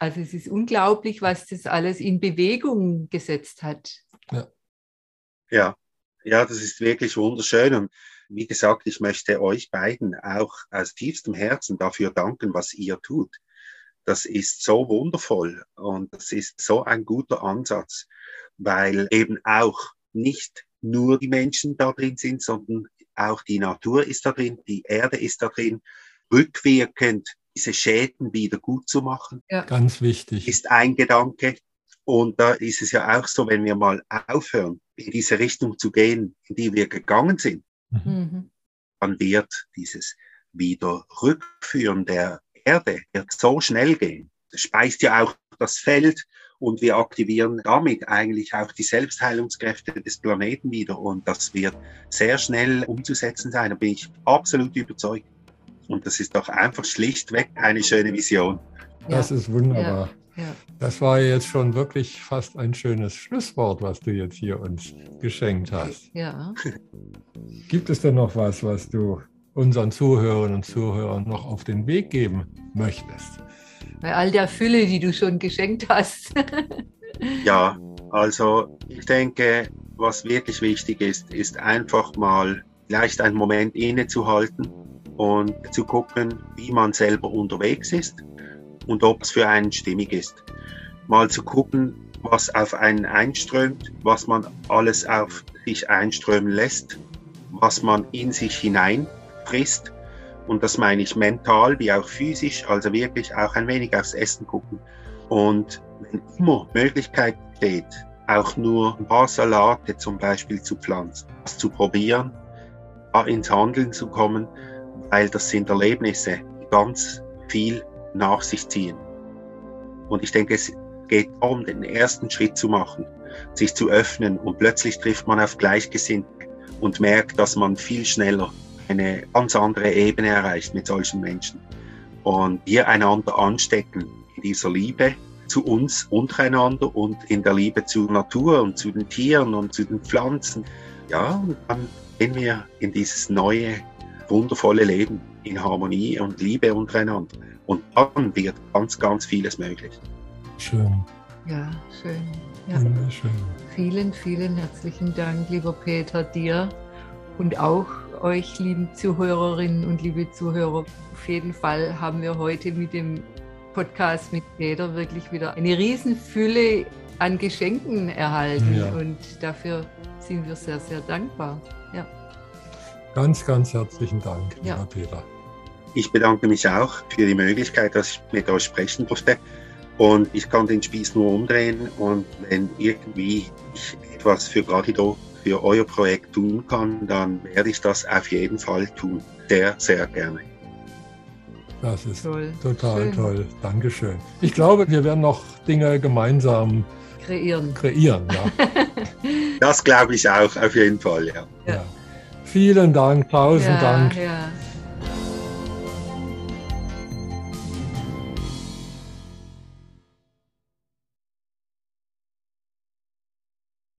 Also es ist unglaublich, was das alles in Bewegung gesetzt hat. Ja. ja, ja, das ist wirklich wunderschön. Und wie gesagt, ich möchte euch beiden auch aus tiefstem Herzen dafür danken, was ihr tut. das ist so wundervoll und das ist so ein guter Ansatz, weil eben auch nicht nur die Menschen da drin sind, sondern auch die Natur ist da drin, die Erde ist da drin, rückwirkend diese Schäden wieder gut zu machen. Ja. Ganz wichtig. Ist ein Gedanke. Und da ist es ja auch so, wenn wir mal aufhören, in diese Richtung zu gehen, in die wir gegangen sind, mhm. mhm. dann wird dieses wieder Rückführen der Erde wird so schnell gehen. Das speist ja auch das Feld und wir aktivieren damit eigentlich auch die Selbstheilungskräfte des Planeten wieder und das wird sehr schnell umzusetzen sein. Da bin ich absolut überzeugt. Und das ist doch einfach schlichtweg eine schöne Vision. Das ist wunderbar. Ja. Ja. Das war jetzt schon wirklich fast ein schönes Schlusswort, was du jetzt hier uns geschenkt hast. Ja. Gibt es denn noch was, was du unseren Zuhörerinnen und Zuhörern noch auf den Weg geben möchtest? Bei all der Fülle, die du schon geschenkt hast. ja, also ich denke, was wirklich wichtig ist, ist einfach mal vielleicht einen Moment innezuhalten und zu gucken, wie man selber unterwegs ist und ob es für einen stimmig ist. Mal zu gucken, was auf einen einströmt, was man alles auf sich einströmen lässt, was man in sich hinein frisst. Und das meine ich mental wie auch physisch, also wirklich auch ein wenig aufs Essen gucken. Und wenn immer Möglichkeit steht, auch nur ein paar Salate zum Beispiel zu pflanzen, das zu probieren, ins Handeln zu kommen, weil das sind Erlebnisse, die ganz viel nach sich ziehen. Und ich denke, es geht darum, den ersten Schritt zu machen, sich zu öffnen und plötzlich trifft man auf Gleichgesinnte und merkt, dass man viel schneller eine ganz andere Ebene erreicht mit solchen Menschen. Und wir einander anstecken in dieser Liebe zu uns untereinander und in der Liebe zur Natur und zu den Tieren und zu den Pflanzen. Ja, und dann gehen wir in dieses neue wundervolle Leben in Harmonie und Liebe untereinander. Und dann wird ganz, ganz vieles möglich. Schön. Ja, schön. Ja. Wunderschön. Vielen, vielen herzlichen Dank, lieber Peter, dir und auch euch, lieben Zuhörerinnen und liebe Zuhörer. Auf jeden Fall haben wir heute mit dem Podcast mit Peter wirklich wieder eine Riesenfülle an Geschenken erhalten ja. und dafür sind wir sehr, sehr dankbar. Ja. Ganz, ganz herzlichen Dank, ja. lieber Peter. Ich bedanke mich auch für die Möglichkeit, dass ich mit euch sprechen durfte. Und ich kann den Spieß nur umdrehen. Und wenn irgendwie ich etwas für Gradido, für euer Projekt tun kann, dann werde ich das auf jeden Fall tun. Sehr, sehr gerne. Das ist toll. total Schön. toll. Dankeschön. Ich glaube, wir werden noch Dinge gemeinsam kreieren. Kreieren, ja. das glaube ich auch, auf jeden Fall, ja. ja. Vielen Dank, tausend ja, Dank. Ja.